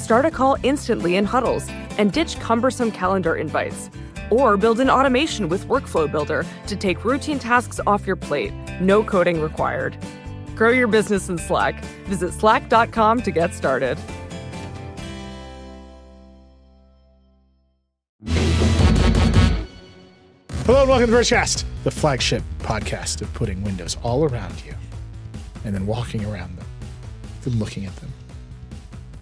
Start a call instantly in huddles and ditch cumbersome calendar invites. Or build an automation with Workflow Builder to take routine tasks off your plate. No coding required. Grow your business in Slack. Visit slack.com to get started. Hello and welcome to Vergecast, the flagship podcast of putting windows all around you and then walking around them, then looking at them,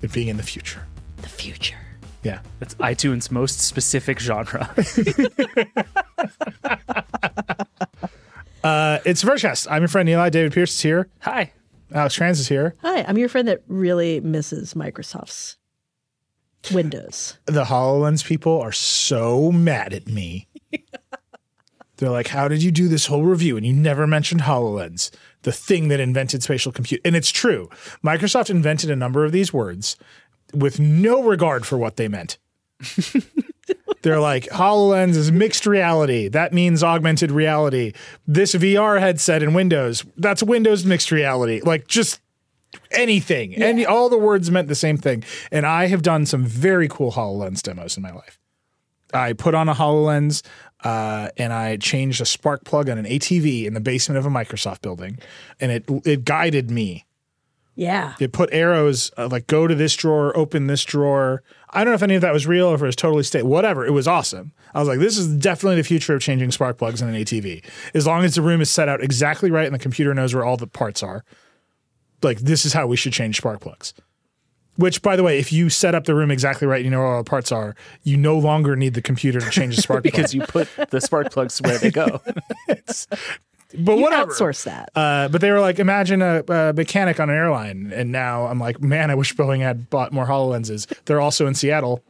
and being in the future. The future. Yeah. That's iTunes' most specific genre. Uh, it's Vergecast. I'm your friend Nilay. David Pierce is here. Hi. Alex Cranz is here. Hi, I'm your friend that really misses Microsoft's Windows. The HoloLens people are so mad at me. They're like, How did you do this whole review and you never mentioned HoloLens, the thing that invented spatial compute? And it's true. Microsoft invented a number of these words with no regard for what they meant. They're like, HoloLens is mixed reality. That means augmented reality. This VR headset in Windows, that's Windows mixed reality. Like just anything. Any all the words meant the same thing. And I have done some very cool HoloLens demos in my life. I put on a HoloLens uh, and I changed a spark plug on an ATV in the basement of a Microsoft building, and it it guided me Yeah. it put arrows uh, like go to this drawer, open this drawer. I don't know if any of that was real or if it was totally state. Whatever, it was awesome. I was like, this is definitely the future of changing spark plugs in an ATV. As long as the room is set out exactly right and the computer knows where all the parts are, like this is how we should change spark plugs. Which, by the way, if you set up the room exactly right, you know where all the parts are. You no longer need the computer to change the spark plug. Because you put the spark plugs where they go. but You whatever. outsource that. Uh, but they were like, imagine a, a mechanic on an airline. And now I'm like, man, I wish Boeing had bought more HoloLenses. They're also in Seattle.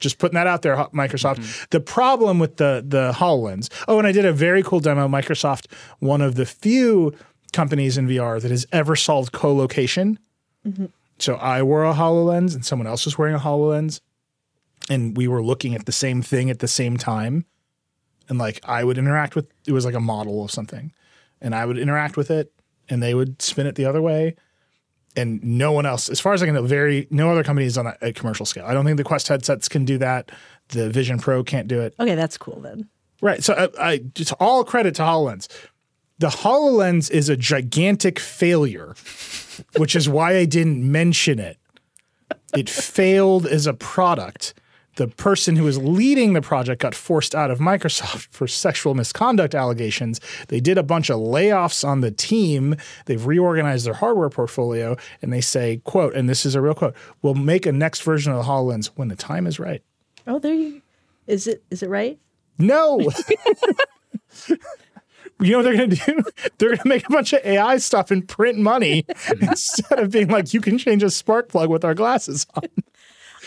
Just putting that out there, Microsoft. The problem with the the HoloLens. Oh, and I did a very cool demo. Microsoft, one of the few companies in VR that has ever solved co-location. So I wore a HoloLens and someone else was wearing a HoloLens. And we were looking at the same thing at the same time. And like I would interact with it was like a model of something. And I would interact with it and they would spin it the other way. And no one else, as far as I can know, very no other company is on a, a commercial scale. I don't think the Quest headsets can do that. The Vision Pro can't do it. Okay, that's cool then. Right. So uh, I, I just all credit to HoloLens. The HoloLens is a gigantic failure, which is why I didn't mention it. It failed as a product. The person who was leading the project got forced out of Microsoft for sexual misconduct allegations. They did a bunch of layoffs on the team. They've reorganized their hardware portfolio and they say, quote, and this is a real quote, we'll make a next version of the HoloLens when the time is right. Oh, there you is it is it right? No. you know what they're going to do? They're going to make a bunch of AI stuff and print money instead of being like, you can change a spark plug with our glasses on.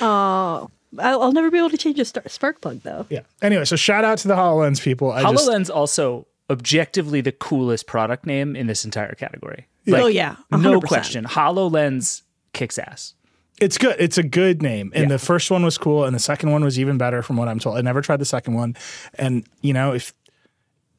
Oh, I'll, I'll never be able to change a star- spark plug though. Yeah. Anyway, so shout out to the HoloLens people. I just, HoloLens also objectively the coolest product name in this entire category. Oh, yeah, no 100%. question. HoloLens kicks ass. it's good. It's a good name. And the first one was cool. And the second one was even better from what I'm told. I never tried the second one. And, you know, if,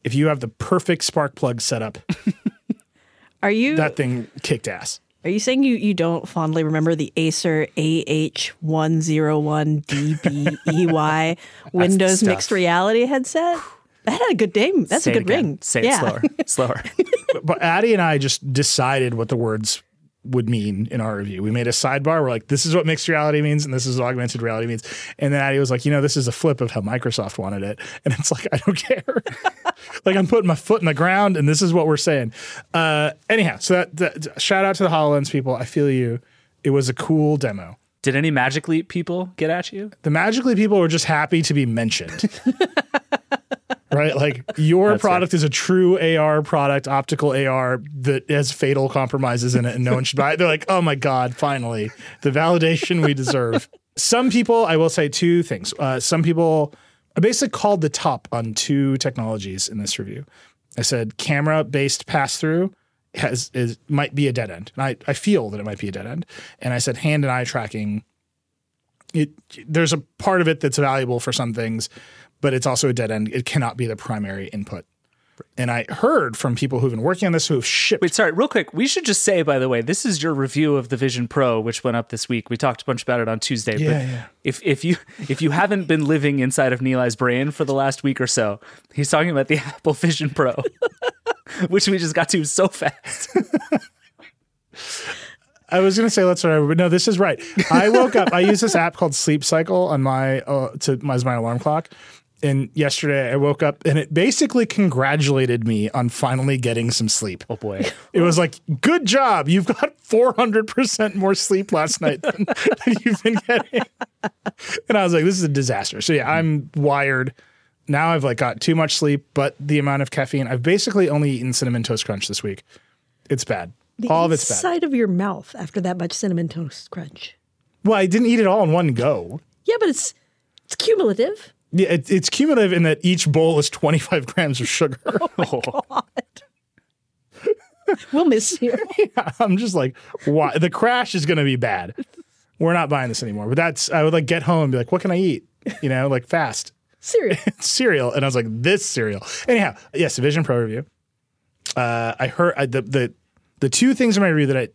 if you have the perfect spark plug setup, Are you that thing kicked ass. are you saying you, you don't fondly remember the Acer AH101DBEY Windows mixed reality headset? That had a good name. That's Say a good ring. Say it slower. slower. but Addie and I just decided what the words would mean in our review. We made a sidebar. We're like, this is what mixed reality means, and this is what augmented reality means. And then Addy was like, you know, this is a flip of how Microsoft wanted it. And it's like, I don't care. like I'm putting my foot in the ground, and this is what we're saying. Uh, anyhow, so that, that shout out to the Hololens people. I feel you. It was a cool demo. Did any Magic Leap people get at you? The Magic Leap people were just happy to be mentioned. right? Like your product is a true AR product, optical AR that has fatal compromises in it and no one should buy it. They're like, oh my God, finally, the validation we deserve. Some people, I will say two things. Uh, some people, I basically called the top on two technologies in this review. I said camera based pass through has is might be a dead end. And I, I feel that it might be a dead end. And I said hand and eye tracking it there's a part of it that's valuable for some things, but it's also a dead end. It cannot be the primary input. And I heard from people who've been working on this who have shipped. Wait, sorry, real quick. We should just say, by the way, this is your review of the Vision Pro, which went up this week. We talked a bunch about it on Tuesday. Yeah, but yeah. if if you if you haven't been living inside of Nilay's brain for the last week or so, he's talking about the Apple Vision Pro, which we just got to so fast. I was going to say let's start but no, this is right. I woke up. I use this app called Sleep Cycle on my uh, to as my alarm clock. And yesterday I woke up and it basically congratulated me on finally getting some sleep. Oh boy. It was like, good job. You've got 400% more sleep last night than, than you've been getting. And I was like, this is a disaster. So yeah, I'm wired. Now I've like got too much sleep, but the amount of caffeine, I've basically only eaten cinnamon toast crunch this week. It's bad. The all of it's bad. inside of your mouth after that much cinnamon toast crunch. Well, I didn't eat it all in one go. Yeah, but it's it's cumulative. Yeah, it, it's cumulative in that each bowl is 25 grams of sugar. Oh We'll miss you. I'm just like, why? The crash is going to be bad. We're not buying this anymore. But that's, I would like get home and be like, what can I eat? You know, like fast Serious. cereal. And I was like, this cereal. Anyhow, yes, Vision Pro review. Uh, I heard I, the, the, the two things in my review that I,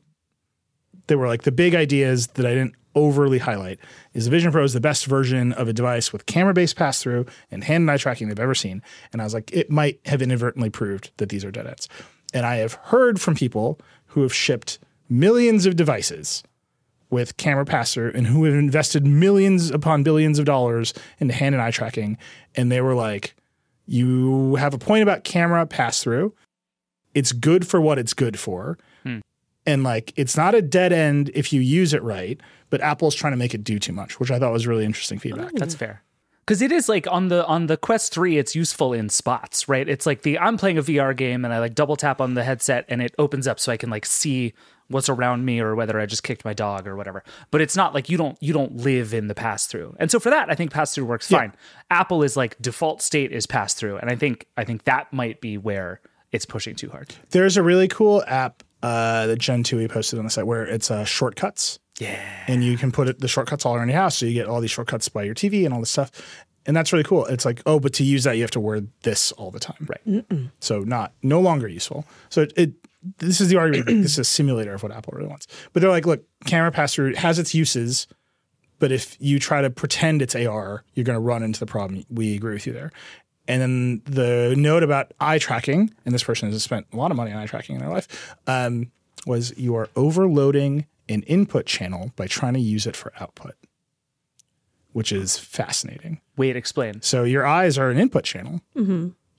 that were like the big ideas that I didn't overly highlight is the Vision Pro is the best version of a device with camera based pass through and hand and eye tracking they've ever seen. And I was like, it might have inadvertently proved that these are dead ends. And I have heard from people who have shipped millions of devices with camera pass through and who have invested millions upon billions of dollars into hand and eye tracking. And they were like, you have a point about camera pass through. It's good for what it's good for. And like, it's not a dead end if you use it right, but Apple's trying to make it do too much, which I thought was really interesting feedback. That's fair. Because it is like on the on the Quest 3, it's useful in spots, right? It's like the I'm playing a VR game and I like double tap on the headset and it opens up so I can like see what's around me or whether I just kicked my dog or whatever. But it's not like you don't you don't live in the pass through. And so for that, I think pass through works fine. Apple is like default state is pass through, and I think I think that might be where it's pushing too hard. There's a really cool app uh, that Gen we posted on the site where it's uh, shortcuts. Yeah. and you can put it, the shortcuts all around your house. So you get all these shortcuts by your TV and all this stuff. And that's really cool. It's like, oh, but to use that, you have to wear this all the time. Right. So not, no longer useful. So it, it this is the argument. this is a simulator of what Apple really wants. But they're like, look, camera pass through has its uses, but if you try to pretend it's AR, you're going to run into the problem. We agree with you there. And then the note about eye tracking, and this person has spent a lot of money on eye tracking in their life, um, was you are overloading an input channel by trying to use it for output, which is fascinating. Wait, explain. So your eyes are an input channel.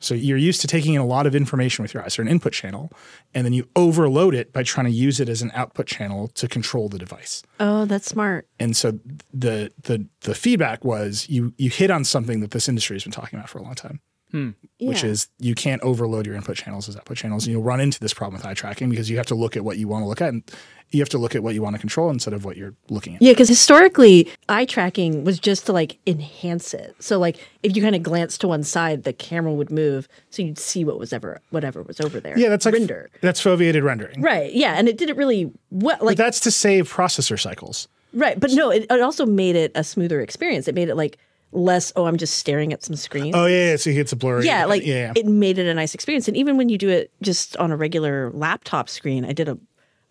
So you're used to taking in a lot of information with your eyes. They're an input channel, and then you overload it by trying to use it as an output channel to control the device. Oh, that's smart. And so the the the feedback was you you hit on something that this industry has been talking about for a long time, Hmm. which Yeah. is you can't overload your input channels as output channels, and you'll run into this problem with eye tracking because you have to look at what you want to look at, and you have to look at what you want to control instead of what you're looking at. Yeah, because historically, eye tracking was just to like enhance it. So like if you kind of glance to one side, the camera would move, so you'd see what was ever whatever was over there. Yeah, that's like render. That's foveated rendering. Right. Yeah, and it did it really well. Like But that's to save processor cycles. right, but no, it, it also made it a smoother experience. It made it like less. Oh, I'm just staring at some screen. Oh yeah, yeah so it's a blurry. yeah, like yeah, yeah. it made it a nice experience. And even when you do it just on a regular laptop screen, I did a,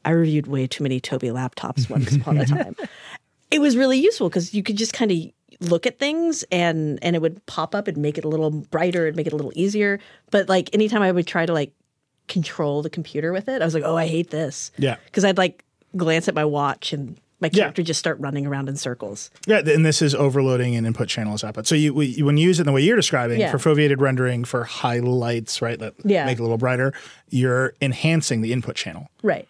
I reviewed way too many Tobii laptops once upon a time. It was really useful because you could just kind of look at things and and it would pop up and make it a little brighter and make it a little easier. But like anytime I would try to like control the computer with it, I was like, oh, I hate this. Yeah. because I'd like glance at my watch and my Yeah. character just start running around in circles. Yeah, and this is overloading an input channel as output. So you we, when you use it in the way you're describing Yeah. for foveated rendering for highlights, right? That Yeah. make it a little brighter. You're enhancing the input channel. Right.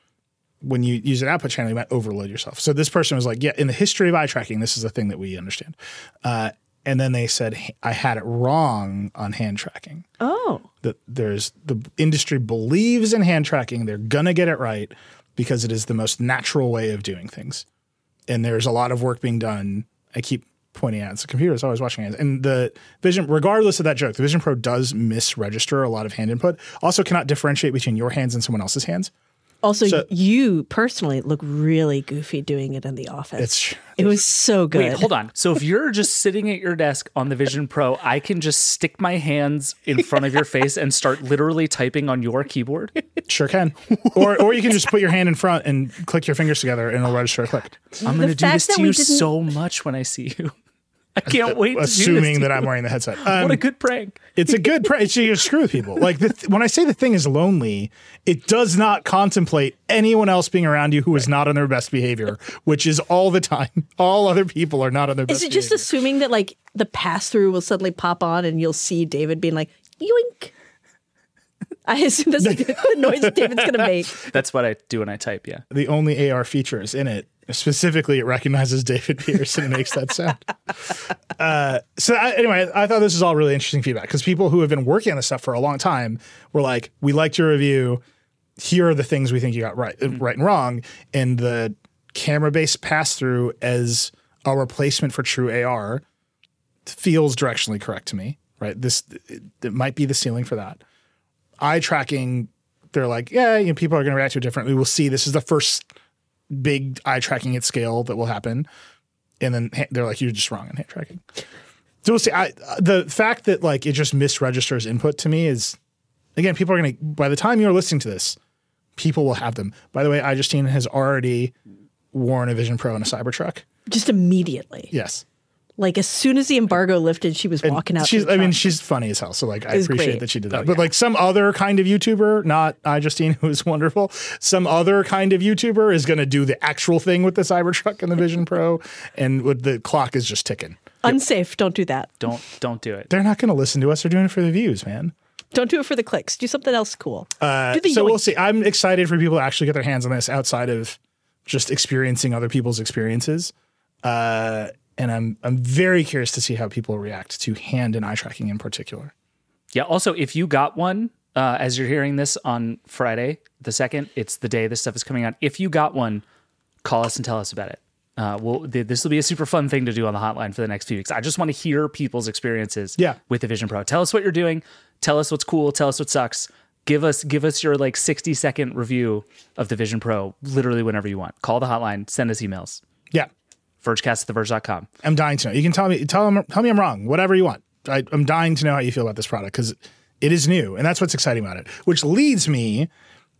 When you use an output channel, you might overload yourself. So this person was like, "Yeah, in the history of eye tracking, this is a thing that we understand." Uh, and then they said, "I had it wrong on hand tracking." Oh. that there's the industry believes in hand tracking. They're gonna get it right because it is the most natural way of doing things. And there's a lot of work being done. I keep pointing out it's the computer is always watching hands And the Vision, regardless of that joke, the Vision Pro does misregister a lot of hand input. Also cannot differentiate between your hands and someone else's hands. Also, So- you personally look really goofy doing it in the office. It's it was so good. Wait, hold on. So if you're just sitting at your desk on the Vision Pro, I can just stick my hands in front of your face and start literally typing on your keyboard? sure can. or or you can just put your hand in front and click your fingers together and it'll register a click. I'm going to do this to you so much when I see you. I can't wait to do this Assuming that. I'm wearing the headset. What Um, a good prank. It's a good price. You screw with people. Like the th- when I say the thing is lonely, it does not contemplate anyone else being around you who is not on their best behavior, which is all the time. All other people are not on their best. Behavior. Is it just behavior. assuming that like the pass through will suddenly pop on and you'll see David being like yoink? I assume that's the noise David's gonna make. That's what I do when I type, yeah. the only AR feature is in it? Specifically, it recognizes David Pierce and makes that sound. Uh, so I, anyway, I thought this is all really interesting feedback because people who have been working on this stuff for a long time were like, "We liked your review. Here are the things we think you got right, right and wrong." And the camera-based pass-through as a replacement for true AR feels directionally correct to me. Right, this it, it might be the ceiling for that. Eye tracking, they're like, yeah, you know, people are going to react to it differently. We'll see. This is the first big eye tracking at scale that will happen. And then ha- they're like, you're just wrong on hand tracking. So we'll see. I, the fact that like it just misregisters input to me is, again, people are going to, by the time you're listening to this, people will have them. By the way, iJustine has already worn a Vision Pro and a Cybertruck. Just immediately. Yes. Like as soon as the embargo lifted, she was walking out. She's, I mean, she's funny as hell. So like, I appreciate great. Oh, that she did that. but like some other kind of YouTuber, not iJustine, who is wonderful. Some other kind of YouTuber is going to do the actual thing with the Cybertruck and the Vision Pro, and with the clock is just ticking. unsafe. Don't do that. Don't don't do it. They're not going to listen to us. They're doing it for the views, man. Don't do it for the clicks. Do something else cool. do the so we'll see. I'm excited for people to actually get their hands on this outside of just experiencing other people's experiences. Uh, and I'm I'm very curious to see how people react to hand and eye tracking in particular. Yeah. Also, if you got one, uh, as you're hearing this on Friday, the second, it's the day this stuff is coming out. If you got one, call us and tell us about it. Uh, well, th- this will be a super fun thing to do on the hotline for the next few weeks. I just want to hear people's experiences Yeah. with the Vision Pro. Tell us what you're doing. Tell us what's cool. Tell us what sucks. Give us give us your like 60 second review of the Vision Pro, literally whenever you want. Call the hotline. Send us emails. Yeah, Vergecast at theverge.com. I'm dying to know. You can tell me tell them tell me I'm wrong. Whatever you want. I, I'm dying to know how you feel about this product because it is new, and that's what's exciting about it. Which leads me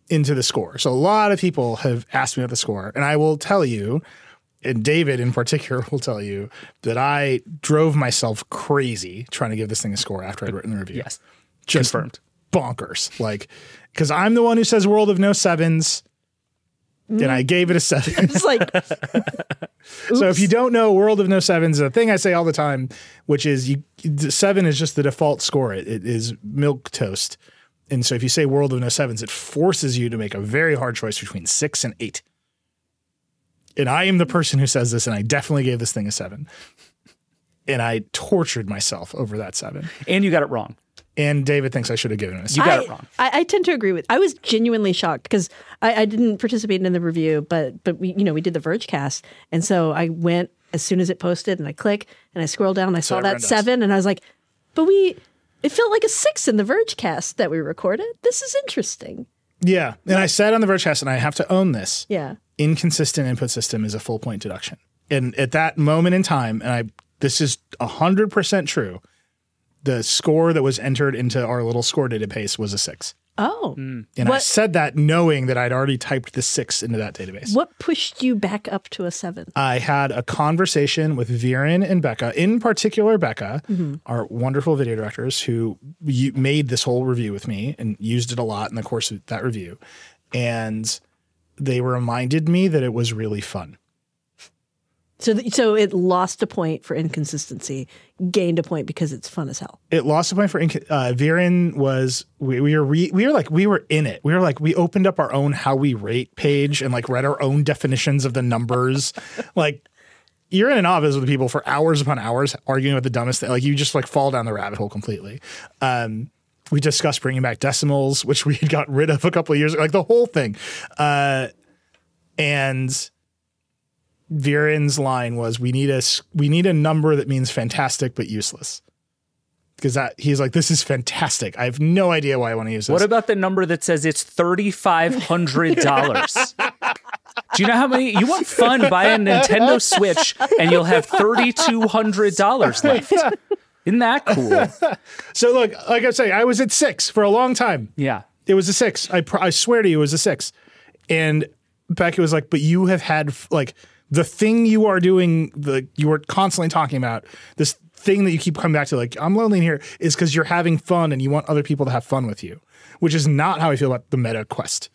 into the score. So a lot of people have asked me about the score, and I will tell you, and David in particular will tell you that I drove myself crazy trying to give this thing a score after I'd written the review. Yes. just Confirmed. bonkers. Like, because I'm the one who says World of No Sevens. And I mm-hmm. gave it a seven. It's like So if you don't know, World of No Sevens is a thing I say all the time, which is you seven is just the default score. It, it is milk toast. And so if you say World of No Sevens, it forces you to make a very hard choice between six and eight. And I am the person who says this, and I definitely gave this thing a seven. And I tortured myself over that seven. And you got it wrong. And David thinks I should have given it You got I, it wrong. I, I tend to agree with. I was genuinely shocked because I, I didn't participate in the review, but but we you know we did the Vergecast, and so I went as soon as it posted, and I click and I scroll down, and I saw everyone that does. seven, and I was like, but we. It felt like a six in the Vergecast that we recorded. This is interesting. Yeah. And I said on the Vergecast, and I have to own this. Yeah. inconsistent input system is a full point deduction. And at that moment in time, and I this is hundred percent true, the score that was entered into our little score database was a six. Oh, And I said that knowing that I'd already typed the six into that database. what pushed you back up to a seven? I had a conversation with Vjeran and Becca, in particular Becca, mm-hmm. our wonderful video directors who made this whole review with me and used it a lot in the course of that review. And they reminded me that it was really fun. So, th- so it lost a point for inconsistency, gained a point because it's fun as hell. It lost a point for inc- uh, Vjeran was we, we were re- we were like we were in it. We were like we opened up our own how we rate page and like read our own definitions of the numbers. like you're in an office with people for hours upon hours arguing about the dumbest thing. Like you just like fall down the rabbit hole completely. Um, we discussed bringing back decimals, which we had got rid of a couple of years ago, like the whole thing. Uh, and Vjeran's line was, "We need a we need a number that means fantastic but useless." Because that he's like, "This is fantastic. I have no idea why I want to use this." What about the number that says it's thirty five hundred dollars? Do you know how many you want fun? Buy a Nintendo Switch and you'll have thirty two hundred dollars left. Isn't that cool? so look, like I say, I was at six for a long time. Yeah. It was a six. I pr- I swear to you, it was a six. And Becky was like, "But you have had like the thing you are doing, the you are constantly talking about this thing that you keep coming back to. Like I'm lonely in here is because you're having fun and you want other people to have fun with you, which is not how I feel about the meta quest.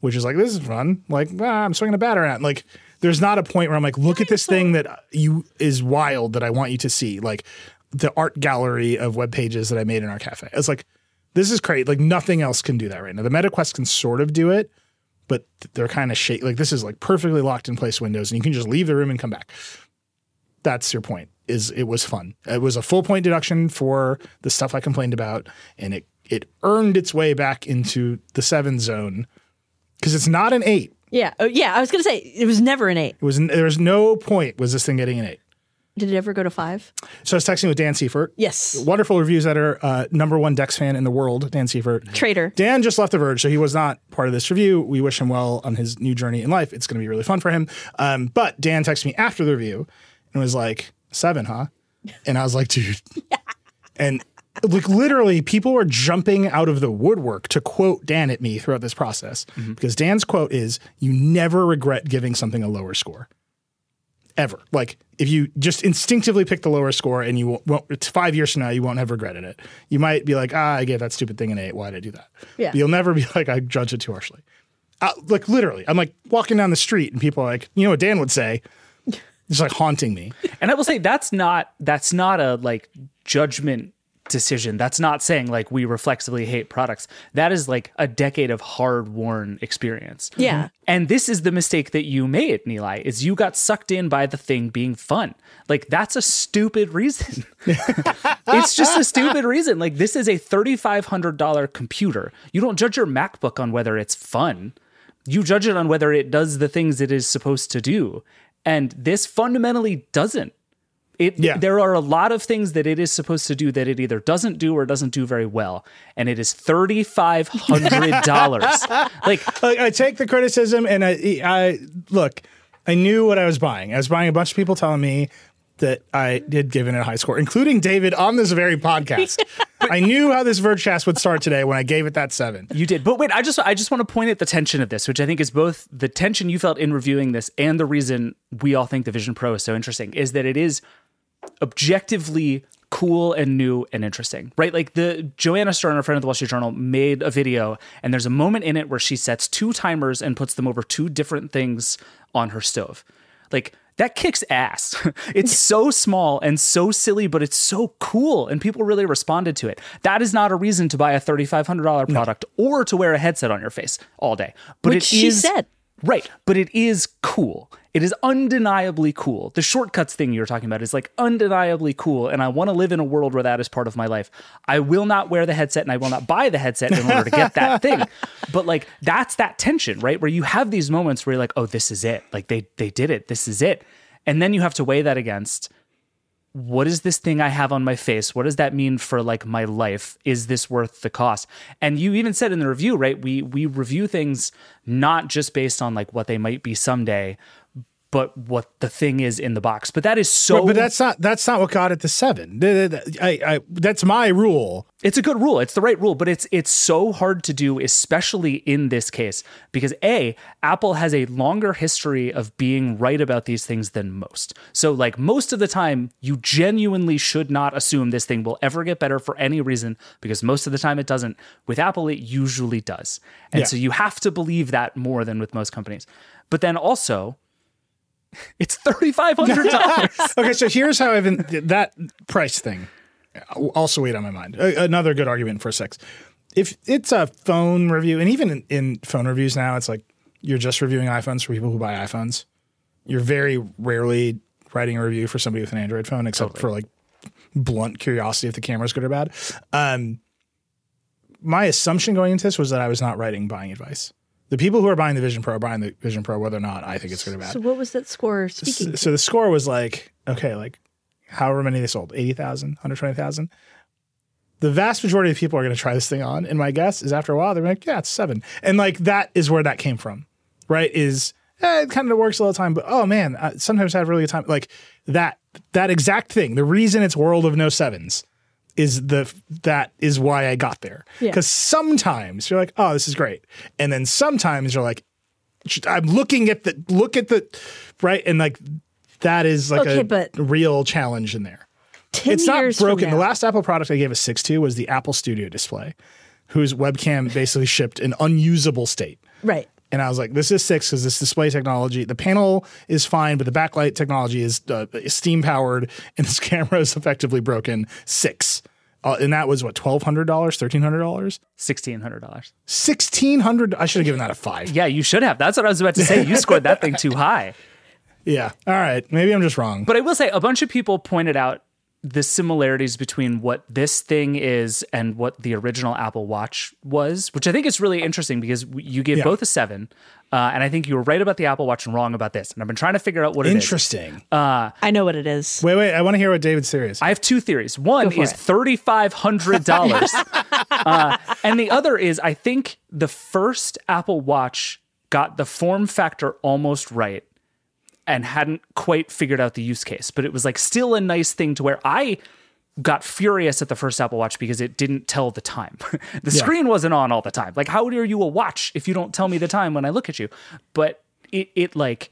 Which is like this is fun. Like ah, I'm swinging a bat around. Like there's not a point where I'm like, look at this thing that you is wild that I want you to see. Like the art gallery of web pages that I made in our cafe. It's like this is great. Like nothing else can do that right now. The meta quest can sort of do it, but they're kind of shake. Like this is like perfectly locked in place windows, and you can just leave the room and come back. That's your point. Is it was fun. It was a full point deduction for the stuff I complained about, and it it earned its way back into the seven zone because it's not an eight. Yeah. Oh, yeah. I was going to say it was never an eight. It was there was no point was this thing getting an eight. Did it ever go to five? So I was texting with Dan Seifert. Yes. Wonderful reviews editor, uh, number one DeX fan in the world, Dan Seifert. Traitor. Dan just left The Verge, so he was not part of this review. We wish him well on his new journey in life. It's going to be really fun for him. Um, but Dan texted me after the review and was like, seven, huh? And I was like, dude. and like literally, people were jumping out of the woodwork to quote Dan at me throughout this process because Dan's quote is, "You never regret giving something a lower score." Ever. Like if you just instinctively pick the lower score and you won't, it's five years from now, you won't have regretted it. You might be like, ah, I gave that stupid thing an eight. Why did I do that? Yeah. But you'll never be like, I judged it too harshly. Uh, like literally, I'm like walking down the street and people are like, you know what Dan would say? It's like haunting me. And I will say that's not that's not a like judgment decision. That's not saying like we reflexively hate products. That is like a decade of hard-worn experience. Yeah. Mm-hmm. And this is the mistake that you made, Nilay, is you got sucked in by the thing being fun. Like that's a stupid reason. it's just a stupid reason. Like this is a $3500 computer. You don't judge your MacBook on whether it's fun. You judge it on whether it does the things it is supposed to do. And this fundamentally doesn't. It, Yeah. There are a lot of things that it is supposed to do that it either doesn't do or doesn't do very well. And it is $3,500. like, Like, I take the criticism and I, I look, I knew what I was buying. I was buying a bunch of people telling me that I had given it a high score, including David on this very podcast. I knew how this Vergecast would start today when I gave it that seven. You did. But wait, I just I just want to point at the tension of this, which I think is both the tension you felt in reviewing this and the reason we all think the Vision Pro is so interesting is that it is objectively cool and new and interesting. Right? Like the Joanna Stern, a friend of the Wall Street Journal, made a video and there's a moment in it where she sets two timers and puts them over two different things on her stove. Like that kicks ass. it's so small and so silly, but it's so cool, and people really responded to it. That is not a reason to buy a thirty-five hundred dollar product or to wear a headset on your face all day. But Which it she is- said. right. But it is cool. It is undeniably cool. The shortcuts thing you were talking about is like undeniably cool, and I want to live in a world where that is part of my life. I will not wear the headset, and I will not buy the headset in order to get that thing. But like that's that tension, right? Where you have these moments where you're like, "Oh, this is it. Like they they did it. This is it." And then you have to weigh that against what is this thing I have on my face? What does that mean for like my life? Is this worth the cost? And you even said in the review, right? We we review things not just based on like what they might be someday, but what the thing is in the box. But that is so. But, but that's not that's not what got it to seven. I, I, that's my rule. It's a good rule. It's the right rule, but it's it's so hard to do, especially in this case, because a Apple has a longer history of being right about these things than most. So, like most of the time, you genuinely should not assume this thing will ever get better for any reason, because most of the time it doesn't. With Apple, it usually does, and Yeah. so you have to believe that more than with most companies. But then also, it's thirty five hundred dollars. Okay, so here's how I've been that price thing. Also, weighed on my mind. Another good argument for six. If it's a phone review, and even in, in phone reviews now, it's like you're just reviewing iPhones for people who buy iPhones. You're very rarely writing a review for somebody with an Android phone, except for like blunt curiosity if the camera's good or bad. Um, my assumption going into this was that I was not writing buying advice. The people who are buying the Vision Pro are buying the Vision Pro, whether or not I think it's good or bad. So what was that score speaking? So, so the score was like, okay, like however many they sold, 80,000, 120,000. The vast majority of people are going to try this thing on. And my guess is after a while, they're like, yeah, it's seven. And like that is where that came from, right? Is eh, it kind of works all the time, but oh man, uh, sometimes I have really good time. Like that, that exact thing. The reason it's world of no sevens is the that is why I got there. Yeah. Because sometimes you're like, oh, this is great, and then sometimes you're like, I'm looking at the look at the right, and like that is like Okay, a but- real challenge in there. Ten it's not broken. The last Apple product I gave a six to was the Apple Studio display, whose webcam basically shipped in unusable state. Right. And I was like, this is six because this display technology, the panel is fine, but the backlight technology is uh, steam powered and this camera is effectively broken. Six. Uh, and that was what, $1,200, $1,300? Sixteen hundred dollars. 1600 I should have given that a five. Yeah, you should have. That's what I was about to say. You scored that thing too high. Yeah. All right. Maybe I'm just wrong. But I will say a bunch of people pointed out the similarities between what this thing is and what the original Apple Watch was, which I think is really interesting because you gave Yeah. both a seven. Uh, and I think you were right about the Apple Watch and wrong about this. And I've been trying to figure out what it is. Interesting. I know what it is. wait, wait. I want to hear what David's theory is. I have two theories. One is it. thirty five hundred dollars, uh, and the other is I think the first Apple Watch got the form factor almost right and hadn't quite figured out the use case, but it was like still a nice thing to wear. I got furious at the first Apple Watch because it didn't tell the time. the screen wasn't on all the time. Like, how are you a watch if you don't tell me the time when I look at you? But it, it like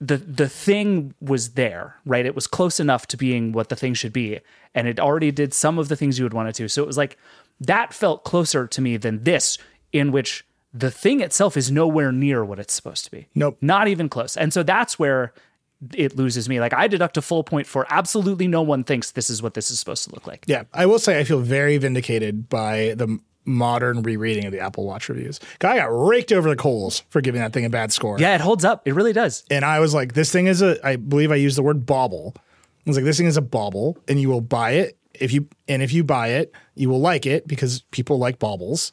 the the thing was there, right? It was close enough to being what the thing should be, and it already did some of the things you would want it to. So it was like that felt closer to me than this, in which the thing itself is nowhere near what it's supposed to be. Nope. Not even close. And so that's where it loses me. Like I deduct a full point for absolutely no one thinks this is what this is supposed to look like. Yeah, I will say I feel very vindicated by the modern rereading of the Apple Watch reviews. Guy got raked over the coals for giving that thing a bad score. Yeah, it holds up. It really does. And I was like, this thing is a, I believe I used the word bauble. I was like, this thing is a bauble and you will buy it if you, and if you buy it, you will like it because people like baubles,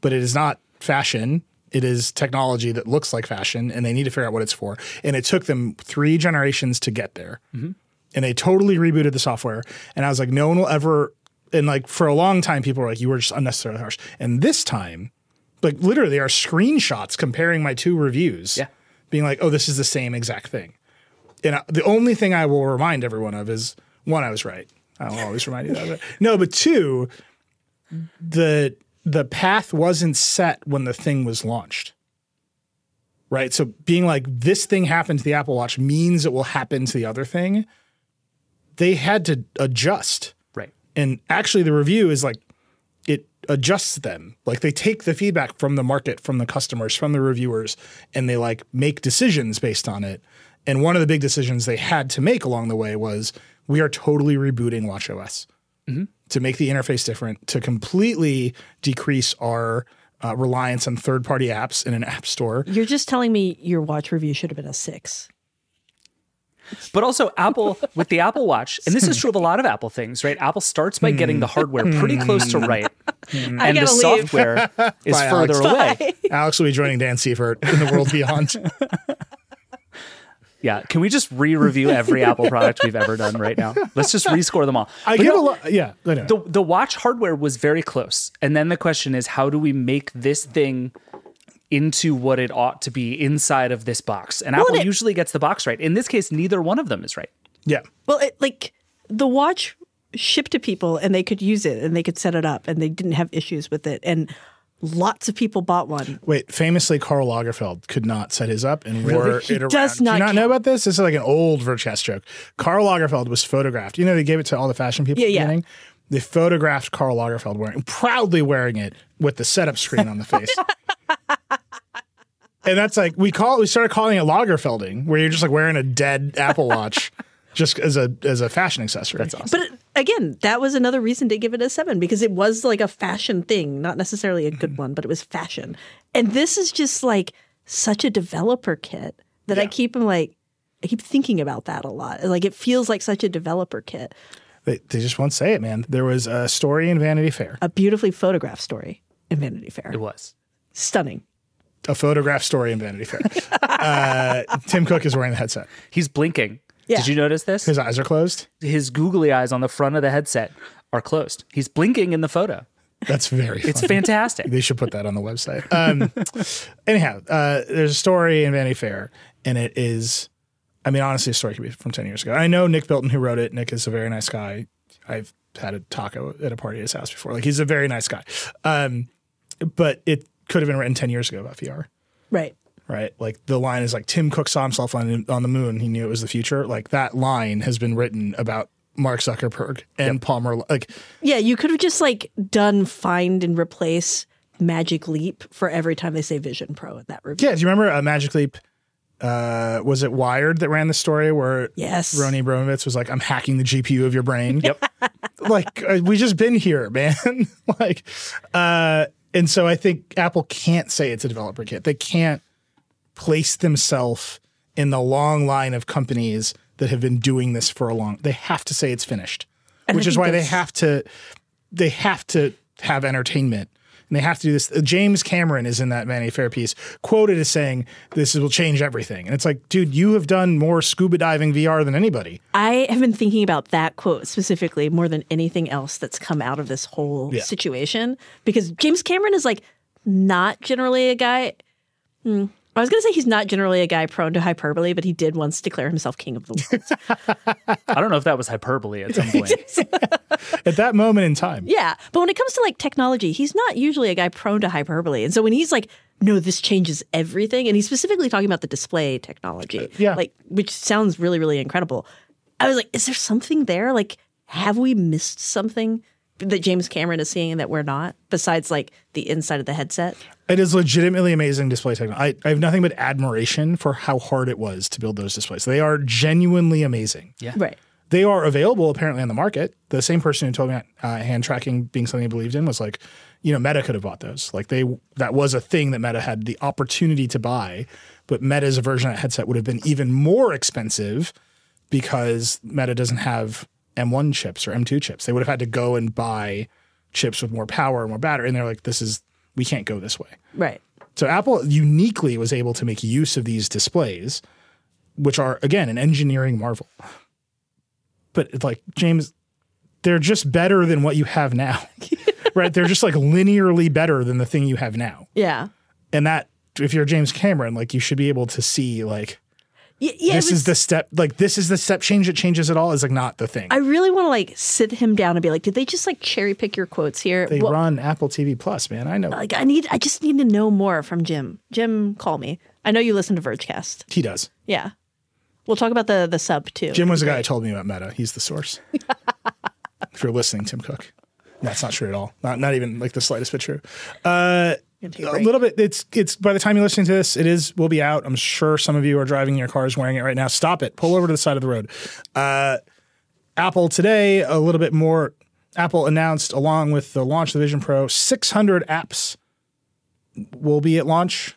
but it is not fashion. It is technology that looks like fashion and they need to figure out what it's for. And it took them three generations to get there. Mm-hmm. And they totally rebooted the software. And I was like, no one will ever, and like for a long time, people were like, you were just unnecessarily harsh. And this time, like literally, there are screenshots comparing my two reviews Yeah. being like, oh, this is the same exact thing. And I, the only thing I will remind everyone of is one, I was right. I'll always remind you that. No, but two, the the path wasn't set when the thing was launched. Right. So being like this thing happened to the Apple Watch means it will happen to the other thing. They had to adjust. Right. And actually the review is like it adjusts them. Like they take the feedback from the market, from the customers, from the reviewers, and they like make decisions based on it. And one of the big decisions they had to make along the way was we are totally rebooting WatchOS mm-hmm. To make the interface different, to completely decrease our uh, reliance on third party apps in an app store. You're just telling me your watch review should have been a six. But also Apple with the Apple Watch, and this is true of a lot of Apple things, right? Apple starts by getting the hardware pretty close to right. and the leave. software is Bye, further Alex. away. Alex will be joining Dan Seifert in the world beyond. Yeah. Can we just re-review every Apple product we've ever done right now? Let's just rescore them all. I But give no, a lot. Yeah. Anyway. the the watch hardware was very close. And then the question is how do we make this thing into what it ought to be inside of this box. And Well, Apple it- usually gets the box right. In this case, neither one of them is right. Yeah. Well, it, like the watch shipped to people and they could use it and they could set it up and they didn't have issues with it. And lots of people bought one. Wait, famously, Karl Lagerfeld could not set his up and wore He it around. does not Do you not know about this? This is like an old Vergecast joke. Karl Lagerfeld was photographed. You know, they gave it to all the fashion people Yeah, at the yeah. beginning. They photographed Karl Lagerfeld wearing, proudly wearing it with the setup screen on the face. and that's like we call it. We started calling it Lagerfelding, where you're just like wearing a dead Apple Watch, just as a as a fashion accessory. That's awesome. But again, that was another reason to give it a seven because it was like a fashion thing, not necessarily a good one, but it was fashion. And this is just like such a developer kit that I keep like I keep thinking about that a lot. Like it feels like such a developer kit. They, they just won't say it, man. There was a story in Vanity Fair, A beautifully photographed story in Vanity Fair. It was. Stunning. a photograph story in Vanity Fair. uh, Tim Cook is wearing the headset. He's blinking. Yeah. Did you notice this? His eyes are closed. His googly eyes on the front of the headset are closed. He's blinking in the photo. That's very. It's fantastic. They should put that on the website. Um, anyhow, uh, there's a story in Vanity Fair, and it is, I mean, honestly, a story could be from 10 years ago. I know Nick Bilton, who wrote it. Nick is a very nice guy. I've had a taco at a party at his house before. Like, he's a very nice guy. Um, but it could have been written 10 years ago about VR. Right. Right, like the line is like Tim Cook saw himself on on the moon. He knew it was the future. Like that line has been written about Mark Zuckerberg and Palmer. Like Yeah, you could have just like done find and replace Magic Leap for every time they say Vision Pro in that review. Yeah, do you remember uh, Magic Leap? Uh, was it Wired that ran the story where Yes. Rony Abovitz was like, "I'm hacking the GPU of your brain." Yep. like uh, we just been here, man. like, uh, and so I think Apple can't say it's a developer kit. They can't place themselves in the long line of companies that have been doing this for a long. They have to say it's finished, And which is why they have to. They have to have entertainment. And they have to do this. Uh, James Cameron is in that Vanity Fair piece, quoted as saying, "This will change everything." And it's like, dude, you have done more scuba diving VR than anybody. I have been thinking about that quote specifically more than anything else that's come out of this whole Yeah. situation because James Cameron is like not generally a guy. Hmm. I was going to say he's not generally a guy prone to hyperbole, but he did once declare himself king of the world. I don't know if that was hyperbole at some point. At that moment in time, yeah. But when it comes to like technology, he's not usually a guy prone to hyperbole. And so when he's like, no, this changes everything, and he's specifically talking about the display technology, uh, Yeah. like which sounds really, really incredible. I was like, is there something there? Like, have we missed something that James Cameron is seeing that we're not, besides like the inside of the headset? It is legitimately amazing display technology. I, I have nothing but admiration for how hard it was to build those displays. They are genuinely amazing. Yeah. Right. They are available apparently on the market. The same person who told me uh, hand tracking being something he believed in was like, you know, Meta could have bought those. Like they that was a thing that Meta had the opportunity to buy, but Meta's version of that headset would have been even more expensive because Meta doesn't have M1 chips or M2 chips. They would have had to go and buy chips with more power and more battery. And they're like, this is we can't go this way. Right. So Apple uniquely was able to make use of these displays, which are again an engineering marvel. But it's like James, they're just better than what you have now, right? They're just like linearly better than the thing you have now, Yeah. and that if you're James Cameron, like you should be able to see like Yeah. it this is the step, like this is the step change that changes it all is like not the thing. I really want to like sit him down and be like, did they just like cherry pick your quotes here? they Well, run Apple TV Plus, man. I know like I need, I just need to know more from Jim. Jim, call me. I know you listen to Vergecast. he does. Yeah. We'll talk about the the sub too. Jim was the guy who told me about Meta. He's the source. if you're listening, Tim Cook. That's not true at all. Not not even like the slightest bit true. Uh, a a break. little bit. It's it's by the time you're listening to this, it is will be out. I'm sure some of you are driving your cars wearing it right now. Stop it. Pull over to the side of the road. Uh, Apple today a little bit more. Apple announced along with the launch of the Vision Pro, 600 apps will be at launch,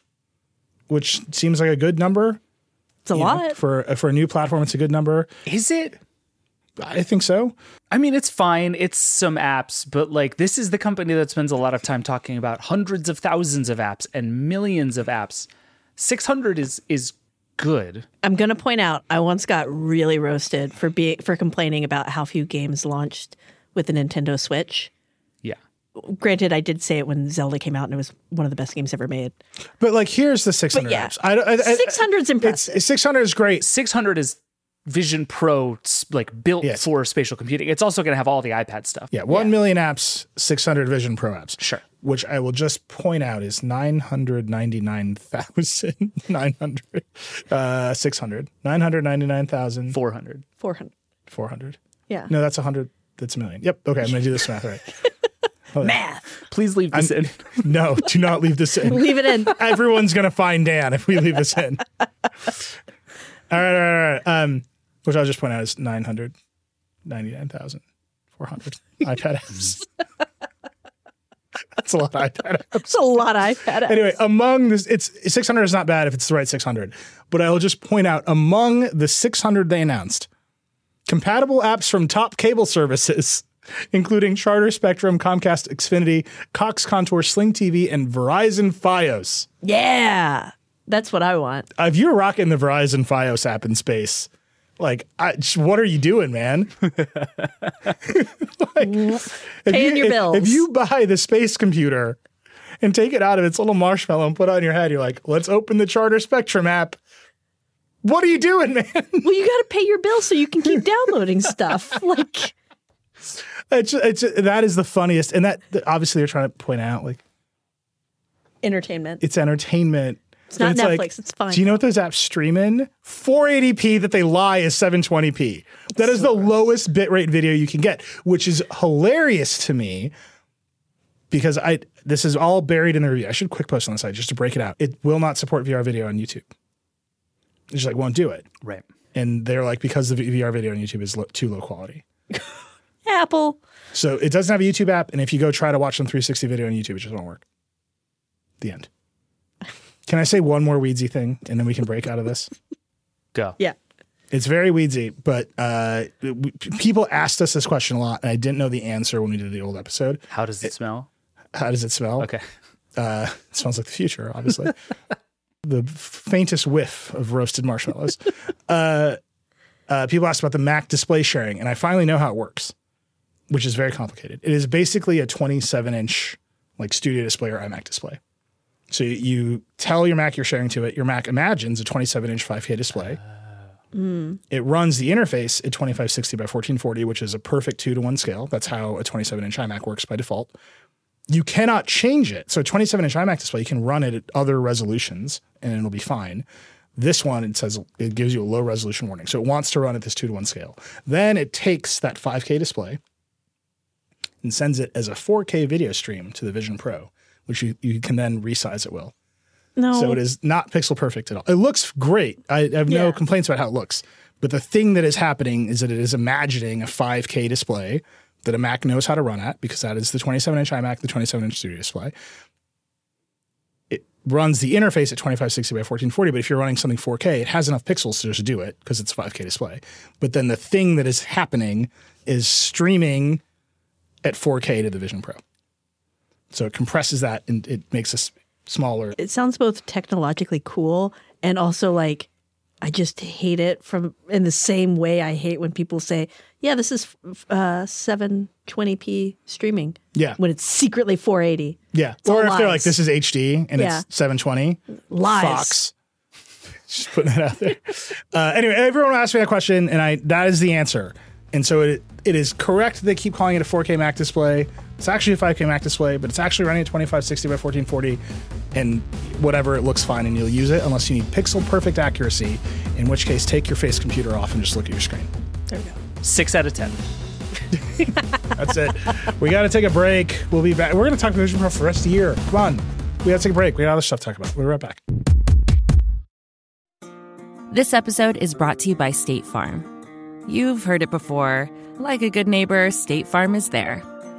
which seems like a good number. It's a you know, lot. for for a new platform. It's a good number. Is it? I think so. I mean, it's fine. It's some apps, but like this is the company that spends a lot of time talking about hundreds of thousands of apps and millions of apps. 600 is is good. I'm gonna point out I once got really roasted for being for complaining about how few games launched with the Nintendo Switch. Yeah. granted, I did say it when Zelda came out, and it was one of the best games ever made. But like, here's the 600 yeah. apps. I, I, I, 600's impressive. It's, 600 is great. 600 is Vision Pro, like built Yes. for spatial computing. It's also going to have all the iPad stuff. Yeah, one million apps, 600 Vision Pro apps. Sure. Which I will just point out is 999,900, uh, 600. 999,400. 400. 400. Yeah. No, that's 100. That's a million. Yep. Okay, I'm going to do this math right. Math. Please leave this in. No, do not leave this in. Leave it in. Everyone's going to find Dan if we leave this in. All right, all right, all right. Um, which I'll just point out is 999,400 iPad apps. That's a lot of iPad apps. It's a lot of iPad. apps. Anyway, among this, it's 600 is not bad if it's the right 600. But I will just point out among the 600 they announced, compatible apps from top cable services, including Charter, Spectrum, Comcast, Xfinity, Cox Contour, Sling TV, and Verizon FiOS. Yeah. That's what I want. Uh, if you're rocking the Verizon FiOS app in space, like, I, what are you doing, man? Like, if Paying your if- bills. If you buy the space computer and take it out of its little marshmallow and put it on your head, you're like, let's open the Charter Spectrum app. What are you doing, man? Well, you got to pay your bills so you can keep downloading stuff. Like, It's, it's that is the funniest, and that obviously they're trying to point out like entertainment. it's entertainment. It's not like, Netflix, it's fine. Do you know what those apps stream in? 480p that they lie is 720p. That is the lowest bitrate video you can get, which is hilarious to me because I this is all buried in the review. I should quick post on the site just to break it out. It will not support VR video on YouTube. It just like won't do it. Right. And they're like because the VR video on YouTube is lo- too low quality. Apple. So it doesn't have a YouTube app, and if you go try to watch some 360 video on YouTube, it just won't work. The end. Can I say one more weedsy thing, and then we can break out of this? Go. Yeah. It's very weedsy, but uh, w- people asked us this question a lot, and I didn't know the answer when we did the old episode. How does it smell? How does it smell? Okay. Uh, it smells like the future, obviously. the faintest whiff of roasted marshmallows. uh, uh, people asked about the Mac display sharing, and I finally know how it works, which is very complicated. It is basically a 27 inch like studio display or iMac display. So you, tell your Mac you're sharing to it. Your Mac imagines a 27 inch 5K display. Mm. It runs the interface at 2560 by 1440, which is a perfect two to one scale. That's how a 27 inch iMac works by default you cannot change it. So a 27 inch iMac display, you can run it at other resolutions and it'll be fine. This one, it says it gives you a low resolution warning. So it wants to run at this two to one scale. Then it takes that 5K display and sends it as a 4K video stream to the Vision Pro, which you, you can then resize at will. No. So it is not pixel perfect at all. It looks great. I have no complaints about how it looks. But the thing that is happening is that it is imagining a 5K display that a Mac knows how to run at because that is the 27 inch iMac, the 27 inch studio display. It runs the interface at 2560 by 1440, but if you're running something 4K, it has enough pixels to just do it because it's a 5K display. But then the thing that is happening is streaming at 4K to the Vision Pro. So it compresses that and it makes us smaller. it sounds both technologically cool and also like I just hate it from in the same way I hate when people say, "Yeah, this is uh 720p streaming." Yeah. When it's secretly 480. Yeah. all or if they're like, this is HD and Yeah. it's 720. Lies. Fox. Just putting that out there. Uh, anyway, everyone asked me that question, and I that is the answer. And so it it is correct. They keep calling it a 4K Mac display. It's actually a 5K Mac display, but it's actually running at 2560 by 1440, and whatever it looks fine, and you'll use it unless you need pixel perfect accuracy. In which case, take your face computer off and just look at your screen. There we go. Six out of 10. That's it. we got to take a break. We'll be back. We're going to talk Vision Pro for the rest of the year. Come on. We got to take a break. We got other stuff to talk about. We'll be right back. This episode is brought to you by State Farm. You've heard it before. Like a good neighbor, State Farm is there.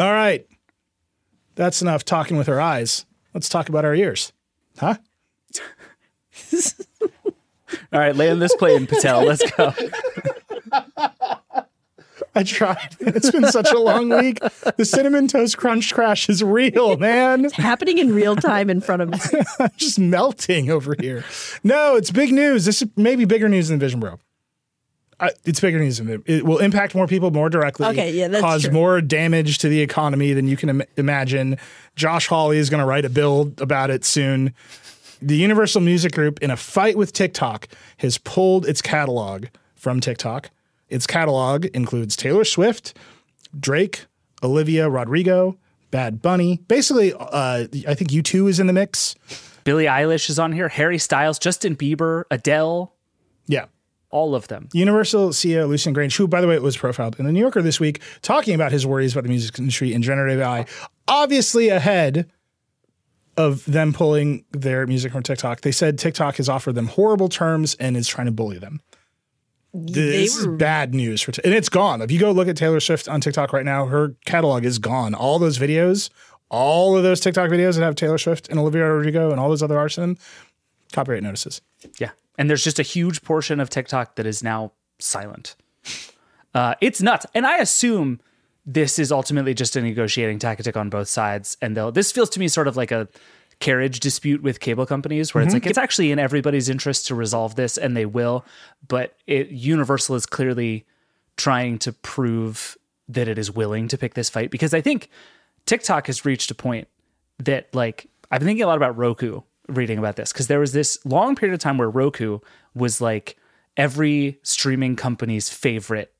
All right. That's enough talking with our eyes. Let's talk about our ears. Huh? All right, land this plane, Patel. Let's go. I tried. It's been such a long week. The cinnamon toast crunch crash is real, man. It's Happening in real time in front of me. I'm just melting over here. No, it's big news. This is maybe bigger news than Vision Pro. I, it's bigger news it. It will impact more people more directly. Okay, yeah, that's cause true. more damage to the economy than you can Im- imagine. Josh Hawley is going to write a bill about it soon. The Universal Music Group, in a fight with TikTok, has pulled its catalog from TikTok. Its catalog includes Taylor Swift, Drake, Olivia Rodrigo, Bad Bunny. Basically, uh, I think U2 is in the mix. Billie Eilish is on here. Harry Styles, Justin Bieber, Adele, Yeah. All of them. Universal CEO Lucian Grainge, who, by the way, was profiled in the New Yorker this week, talking about his worries about the music industry and generative AI, obviously ahead of them pulling their music from TikTok. They said TikTok has offered them horrible terms and is trying to bully them. This is bad news for, t- and it's gone. If you go look at Taylor Swift on TikTok right now, her catalog is gone. All those videos, all of those TikTok videos that have Taylor Swift and Olivia Rodrigo and all those other artists in them, copyright notices. Yeah. And there's just a huge portion of TikTok that is now silent. Uh, it's nuts. And I assume this is ultimately just a negotiating tactic on both sides. And they'll, this feels to me sort of like a carriage dispute with cable companies where it's like, it's actually in everybody's interest to resolve this and they will. But it, Universal is clearly trying to prove that it is willing to pick this fight because I think TikTok has reached a point that like I've been thinking a lot about Roku reading about this because there was this long period of time where Roku was like every streaming company's favorite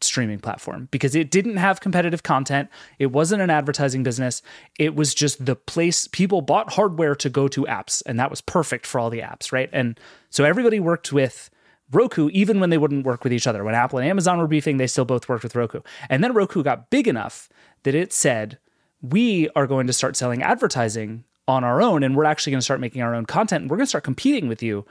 streaming platform because it didn't have competitive content. It wasn't an advertising business. It was just the place people bought hardware to go to apps, and that was perfect for all the apps, right? And so everybody worked with Roku even when they wouldn't work with each other. When Apple and Amazon were beefing, they still both worked with Roku. And then Roku got big enough that it said, we are going to start selling advertising on our own and we're actually going to start making our own content and we're going to start competing with you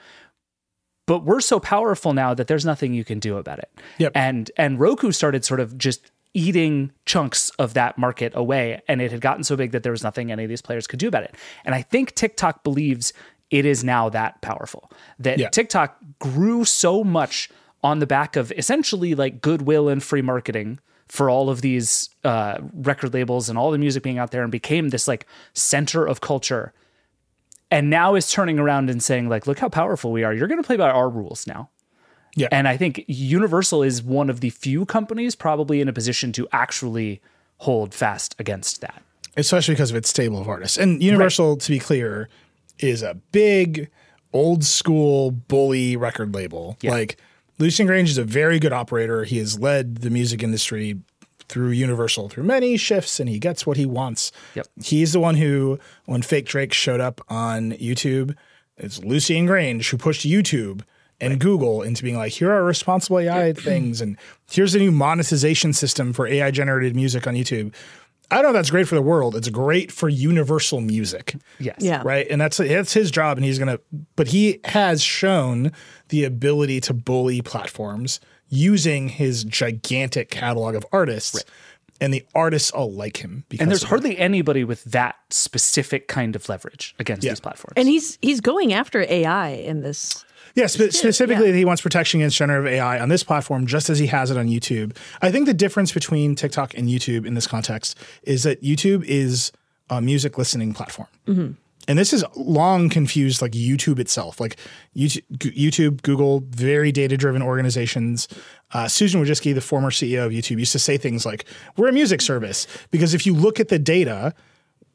but we're so powerful now that there's nothing you can do about it. Yep. And and Roku started sort of just eating chunks of that market away and it had gotten so big that there was nothing any of these players could do about it. And I think TikTok believes it is now that powerful. That Yeah. TikTok grew so much on the back of essentially like goodwill and free marketing for all of these uh, record labels and all the music being out there and became this like center of culture and now is turning around and saying like look how powerful we are you're going to play by our rules now Yeah. and i think universal is one of the few companies probably in a position to actually hold fast against that especially because of its stable of artists. And Universal, to be clear, is a big, old school bully record label. Like Lucian Grainge is a very good operator. He has led the music industry through Universal through many shifts, and he gets what he wants. Yep. He's the one who, when Fake Drake showed up on YouTube, it's Lucian Grainge who pushed YouTube and Google into being like, here are responsible AI things, and here's a new monetization system for AI generated music on YouTube. I don't know if that's great for the world. It's great for universal music. yes Yeah. Right. And that's that's his job. And he's gonna but he has shown the ability to bully platforms using his gigantic catalog of artists. And the artists all like him because and there's of it. hardly anybody with that specific kind of leverage against Yeah. these platforms And he's he's going after AI in this. Yeah, spe- specifically, he wants protection against generative AI on this platform, just as he has it on YouTube. I think the difference between TikTok and YouTube in this context is that YouTube is a music listening platform. And this is long confused like YouTube itself, like YouTube, YouTube Google, very data driven organizations. Uh, Susan Wojcicki, the former CEO of YouTube, used to say things like, "We're a music service," because if you look at the data,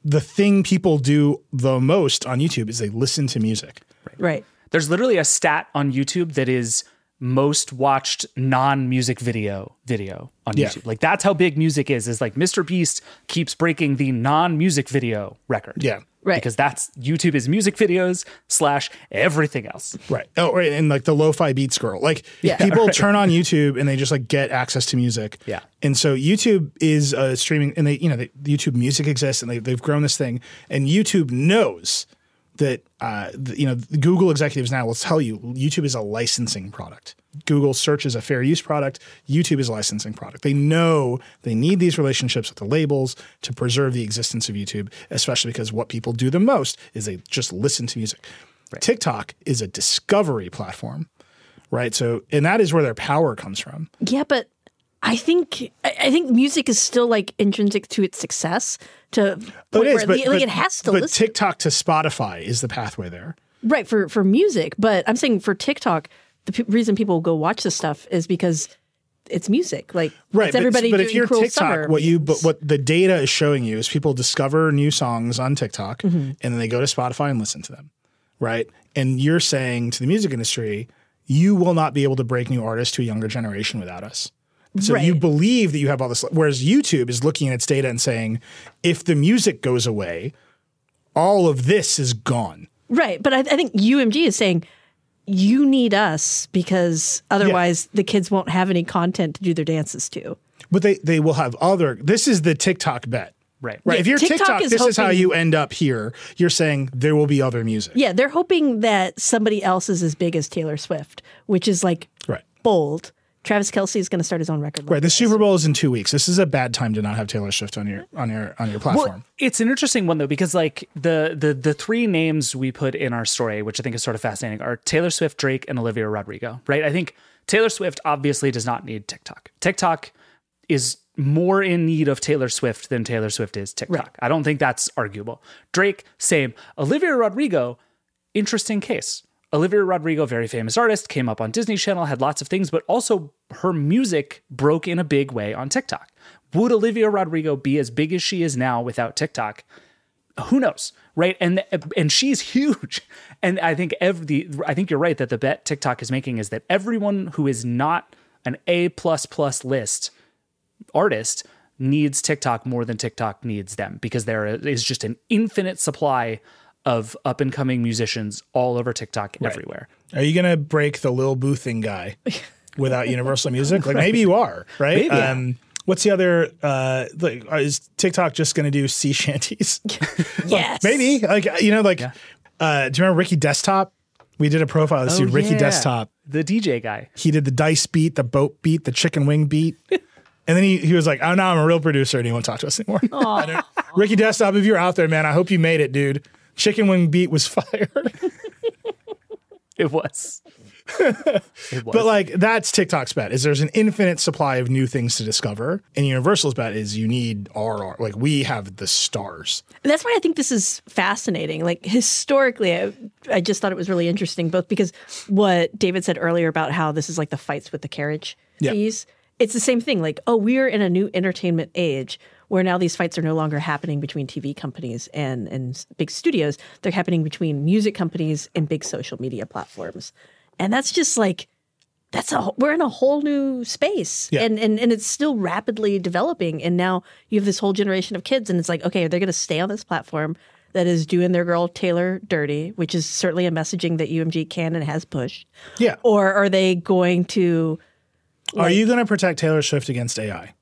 the thing people do the most on YouTube is they listen to music. Right. There's literally a stat on YouTube that is most watched non-music video video on Yeah. YouTube. Like that's how big music is. Is like Mr. Beast keeps breaking the non-music video record. Yeah. Right. Because that's YouTube is music videos slash everything else. Right. Oh, right. And like the lo-fi beats girl. Like Yeah, people right. turn on YouTube and they just like get access to music. Yeah. And so YouTube is uh, streaming, and they, you know, they, YouTube Music exists, and they, they've grown this thing. And YouTube knows that, uh, you know, Google executives now will tell you YouTube is a licensing product. Google search is a fair use product. YouTube is a licensing product. They know they need these relationships with the labels to preserve the existence of YouTube, especially because what people do the most is they just listen to music. TikTok is a discovery platform, right? So, and that is where their power comes from. Yeah, but I think I think music is still like intrinsic to its success. To it is, but, like, but- it has to but listen. TikTok to Spotify is the pathway there. right for for music. But I'm saying for TikTok, the p- reason people go watch this stuff is because it's music. Like Right, it's everybody but if you're TikTok, Summer what you but what the data is showing you is people discover new songs on TikTok Mm-hmm. and then they go to Spotify and listen to them, right? And you're saying to the music industry, you will not be able to break new artists to a younger generation without us. So you believe that you have all this, whereas YouTube is looking at its data and saying, if the music goes away, all of this is gone. Right, but I, I think UMG is saying you need us because otherwise the kids won't have any content to do their dances to. But they they will have other. This is the TikTok bet. Right. Right. Yeah, if you're TikTok TikTok, is this is how you end up here. You're saying there will be other music. Yeah, they're hoping that somebody else is as big as Taylor Swift, which is like Right. bold. Travis Kelce is going to start his own record. Right. The Super Bowl is in two weeks. This is a bad time to not have Taylor Swift on your on your on your platform. Well, it's an interesting one though because like the the the three names we put in our story, which I think is sort of fascinating, are Taylor Swift, Drake, and Olivia Rodrigo. Right? I think Taylor Swift obviously does not need TikTok. TikTok is more in need of Taylor Swift than Taylor Swift is TikTok. I don't think that's arguable. Drake, same. Olivia Rodrigo, interesting case. Olivia Rodrigo, very famous artist, came up on Disney Channel, had lots of things, but also her music broke in a big way on TikTok. Would Olivia Rodrigo be as big as she is now without TikTok? Who knows, right? And and she's huge. And I think every I think you're right that the bet TikTok is making is that everyone who is not an A plus plus list artist needs TikTok more than TikTok needs them because there is just an infinite supply of up and coming musicians all over TikTok everywhere. Are you gonna break the Lil Boo Thang guy without Universal Music? Like maybe you are, right? Maybe. Um, what's the other? Uh, like, is TikTok just gonna do sea shanties? yes, maybe. Like you know, like uh, do you remember Ricky Desktop? We did a profile of this dude, Ricky Oh, yeah. Desktop. the DJ guy. He did the dice beat, the boat beat, the chicken wing beat. And then he, he was like, oh, no, I'm a real producer and he won't talk to us anymore. Ricky Desktop, if you're out there, man, I hope you made it, dude. Chicken wing beat was fire. It was. it was. but like that's TikTok's bet is there's an infinite supply of new things to discover. And Universal's bet is you need our. Like we have the stars. That's why I think this is fascinating. Like historically, I, I just thought it was really interesting, both because what David said earlier about how this is like the fights with the carriage Yeah. fees. It's the same thing. Like, oh, we're in a new entertainment age where now these fights are no longer happening between TV companies and and big studios. They're happening between music companies and big social media platforms, and that's just like that's a we're in a whole new space Yeah. and, and and it's still rapidly developing and now you have this whole generation of kids and it's like okay are they're going to stay on this platform that is doing their girl taylor dirty which is certainly a messaging that umg can and has pushed Yeah. or are they going to Are you going to protect Taylor Swift against AI?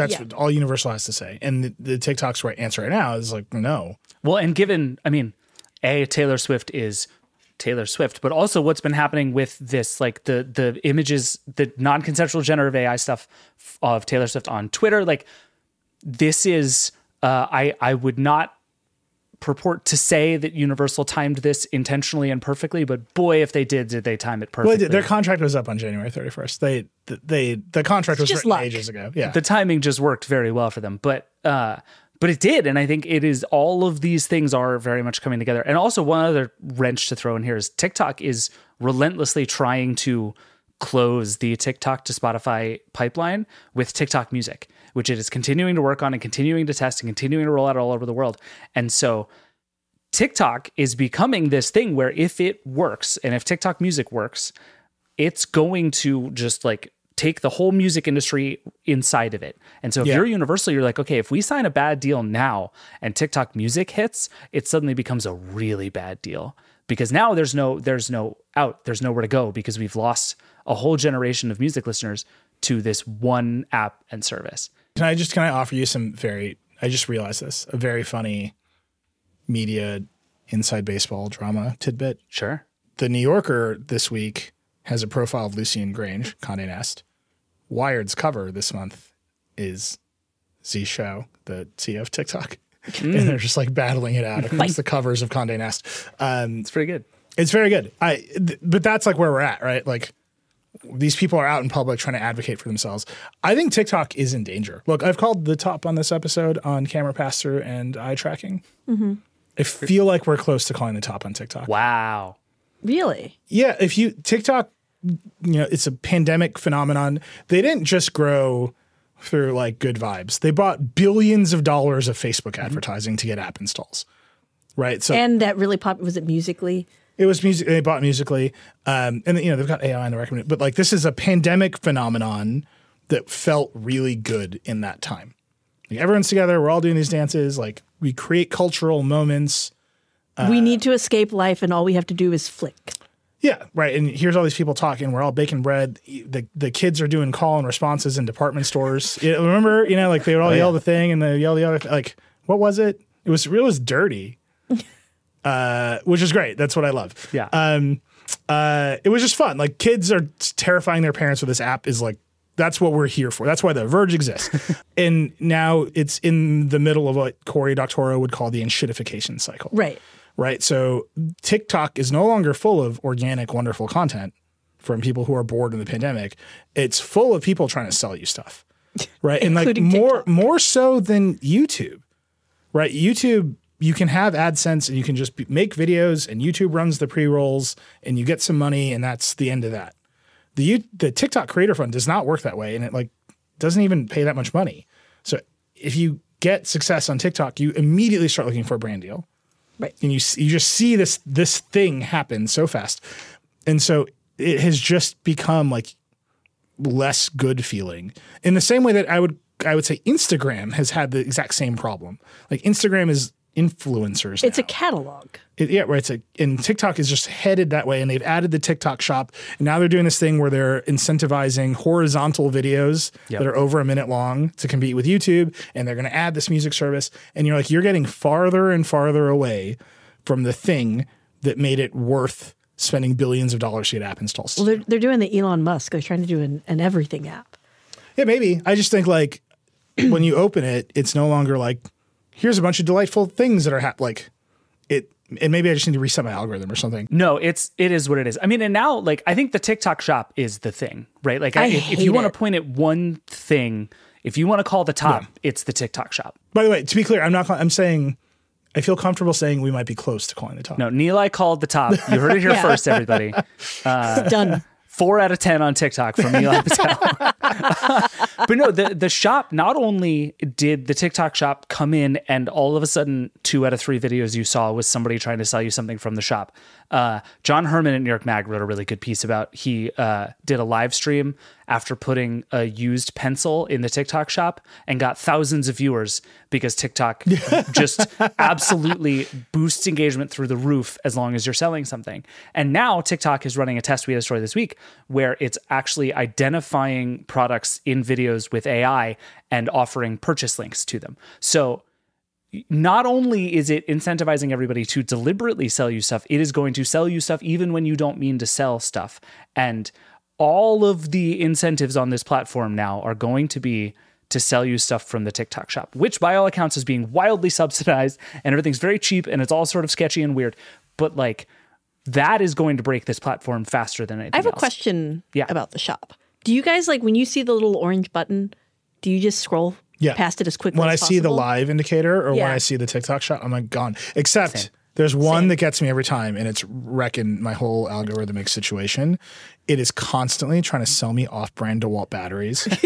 That's Yeah. what all Universal has to say. And the, the TikTok's right answer right now is like, no. Well, and given, I mean, A, Taylor Swift is Taylor Swift, but also what's been happening with this, like the the images, the non-consensual generative AI stuff of Taylor Swift on Twitter, like this is, uh, I I would not purport to say that Universal timed this intentionally and perfectly, but boy, if they did, did they time it Well, perfectly? their contract was up on January 31st. They, they, the contract was just written luck. ages ago. Yeah. the timing just worked very well for them but uh but it did and i think it is all of these things are very much coming together and also one other wrench to throw in here is tiktok is relentlessly trying to close the tiktok to spotify pipeline with tiktok music which it is continuing to work on and continuing to test and continuing to roll out all over the world and so TikTok is becoming this thing where if it works and if TikTok music works, it's going to just like take the whole music industry inside of it. And so if Yeah. you're Universal, you're like, okay, if we sign a bad deal now and TikTok music hits, it suddenly becomes a really bad deal because now there's no there's no out, there's nowhere to go because we've lost a whole generation of music listeners to this one app and service. Can I just can I offer you some very I just realized this a very funny media inside baseball drama tidbit. Sure. The New Yorker this week has a profile of Lucian Grainge, Condé Nast. Wired's cover this month is Z Show, the CEO of TikTok. And they're just like battling it out across the covers of Condé Nast. Um, It's pretty good. it's very good. I, th- but that's like where we're at, right? Like these people are out in public trying to advocate for themselves. I think TikTok is in danger. Look, I've called the top on this episode on camera pass through and eye tracking. Mm-hmm. I feel like we're close to calling the top on TikTok. Wow. Really? Yeah, if you TikTok, you know, it's a pandemic phenomenon. They didn't just grow through like good vibes. They bought billions of dollars of Facebook mm-hmm. advertising to get app installs. Right? So And that really pop was it Musical.ly? It was music. They bought Musical.ly, um, and you know they've got AI in the recommend. But like this is a pandemic phenomenon that felt really good in that time. Like everyone's together. We're all doing these dances. Like we create cultural moments. we need to escape life and all we have to do is flick. Yeah, right. And here's all these people talking. We're all baking bread. The the kids are doing call and responses in department stores. You know, remember, you know, like they would all yell the thing and they yell the other. Th- like what was it? It was it was dirty, uh, which is great. That's what I love. Yeah. Um, uh, it was just fun. Like kids are terrifying their parents with this app. Is like that's what we're here for. That's why the Verge exists. and now it's in the middle of what Cory Doctorow would call the enshittification cycle Right. right? So TikTok is no longer full of organic, wonderful content from people who are bored in the pandemic. It's full of people trying to sell you stuff, right? and like more TikTok. more so than YouTube, right? YouTube you can have AdSense and you can just be, make videos and YouTube runs the pre rolls and you get some money and that's the end of that. The U- the TikTok Creator Fund does not work that way and it like doesn't even pay that much money. So if you get success on TikTok, you immediately start looking for a brand deal Right. and you you just see this this thing happen so fast, and so it has just become like less good feeling in the same way that I would I would say Instagram has had the exact same problem. Like Instagram is influencers. It's a catalog. It, yeah, right. It's a, and TikTok is just headed that way, and they've added the TikTok shop, and now they're doing this thing where they're incentivizing horizontal videos that are over a minute long to compete with YouTube, and they're going to add this music service, and you're like, you're getting farther and farther away from the thing that made it worth spending billions of dollars to get app installs. Well, they're, they're doing the Elon Musk. They're trying to do an, an everything app. Yeah, maybe. I just think like when you open it, it's no longer like here's a bunch of delightful things that are hap- like it. And maybe I just need to reset my algorithm or something. No, it's it is what it is. I mean, and now like I think the TikTok shop is the thing, right? Like I if, if you want to point at one thing, if you want to call the top, it's the TikTok shop. By the way, to be clear, I'm not. I'm saying I feel comfortable saying we might be close to calling the top. No, Neil, I called the top. You heard it here Yeah. first, everybody. Done. Four out of ten on TikTok from Nilay Patel. but no, the the shop not only did the TikTok shop come in and all of a sudden two out of three videos you saw was somebody trying to sell you something from the shop. Uh, John Herrman at New York Mag wrote a really good piece about he uh, did a live stream after putting a used pencil in the TikTok shop and got thousands of viewers because TikTok just absolutely boosts engagement through the roof as long as you're selling something. And now TikTok is running a test we had a story this week where it's actually identifying products in videos with AI and offering purchase links to them. So not only is it incentivizing everybody to deliberately sell you stuff, it is going to sell you stuff even when you don't mean to sell stuff. And all of the incentives on this platform now are going to be to sell you stuff from the TikTok shop, which by all accounts is being wildly subsidized and everything's very cheap and it's all sort of sketchy and weird. But like that is going to break this platform faster than anything I have a else. question Yeah. about the shop. Do you guys like when you see the little orange button? Do you just scroll Yeah. past it as quickly as possible When I as see the live indicator or when I see the TikTok shop, I'm like gone. Except there's one that gets me every time, and it's wrecking my whole algorithmic situation. It is constantly trying to sell me off-brand DeWalt batteries.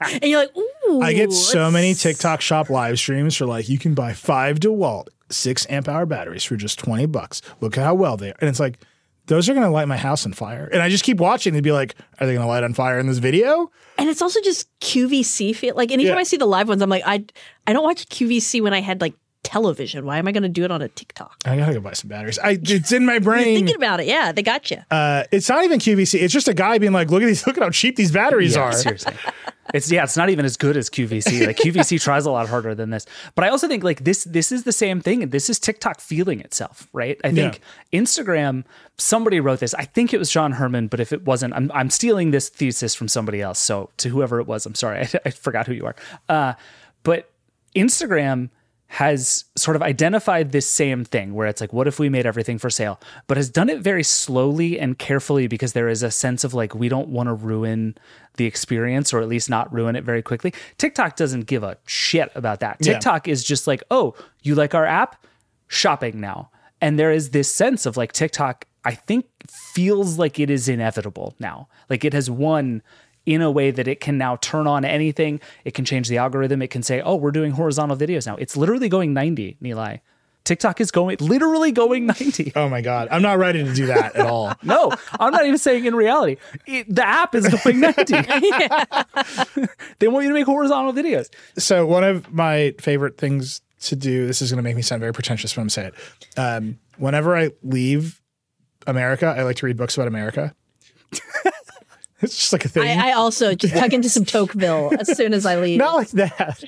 and you're like, ooh. I get so many TikTok shop live streams for like you can buy five DeWalt six amp hour batteries for just twenty bucks. Look at how well they are, and it's like those are going to light my house on fire. And I just keep watching and be like, are they going to light on fire in this video? And it's also just QVC feel. Like anytime Yeah. I see the live ones, I'm like, I I don't watch QVC when I had like television. Why am I going to do it on a TikTok? I gotta go buy some batteries. I, it's in my brain. Thinking about it, yeah, they got you. Uh, it's not even QVC. It's just a guy being like, look at these, look at how cheap these batteries Yeah, are. seriously. It's yeah, it's not even as good as QVC. Like QVC tries a lot harder than this. But I also think like this this is the same thing. This is TikTok feeling itself, right? I think Instagram, somebody wrote this. I think it was John Herrman, but if it wasn't, I'm I'm stealing this thesis from somebody else. So to whoever it was, I'm sorry. I, I forgot who you are. Uh, but Instagram has sort of identified this same thing where it's like, what if we made everything for sale? But has done it very slowly and carefully because there is a sense of like, we don't want to ruin the experience or at least not ruin it very quickly. TikTok doesn't give a shit about that. Yeah. TikTok is just like, oh, you like our app? Shopping now. And there is this sense of like TikTok, I think, feels like it is inevitable now. Like it has won in a way that it can now turn on anything. It can change the algorithm. It can say, oh, we're doing horizontal videos now. It's literally going 90, Nilay. TikTok is going literally going 90. Oh my God. I'm not ready to do that at all. No, I'm not even saying in reality. It, the app is going 90. they want you to make horizontal videos. so one of my favorite things to do, this is going to make me sound very pretentious when I'm saying it. Um, whenever I leave America, I like to read books about America. It's just like a thing. I, I also just tuck into some Tocqueville as soon as I leave. not like that.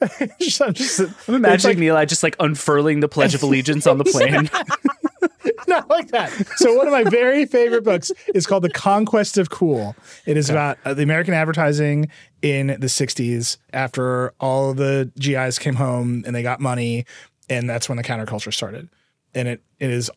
just, I'm just, I'm imagining Nilay just like unfurling the Pledge of Allegiance on the plane. not like that. So one of my very favorite books is called The Conquest of Cool. It is about uh, the American advertising in the 60s after all the GIs came home and they got money and that's when the counterculture started. And it it is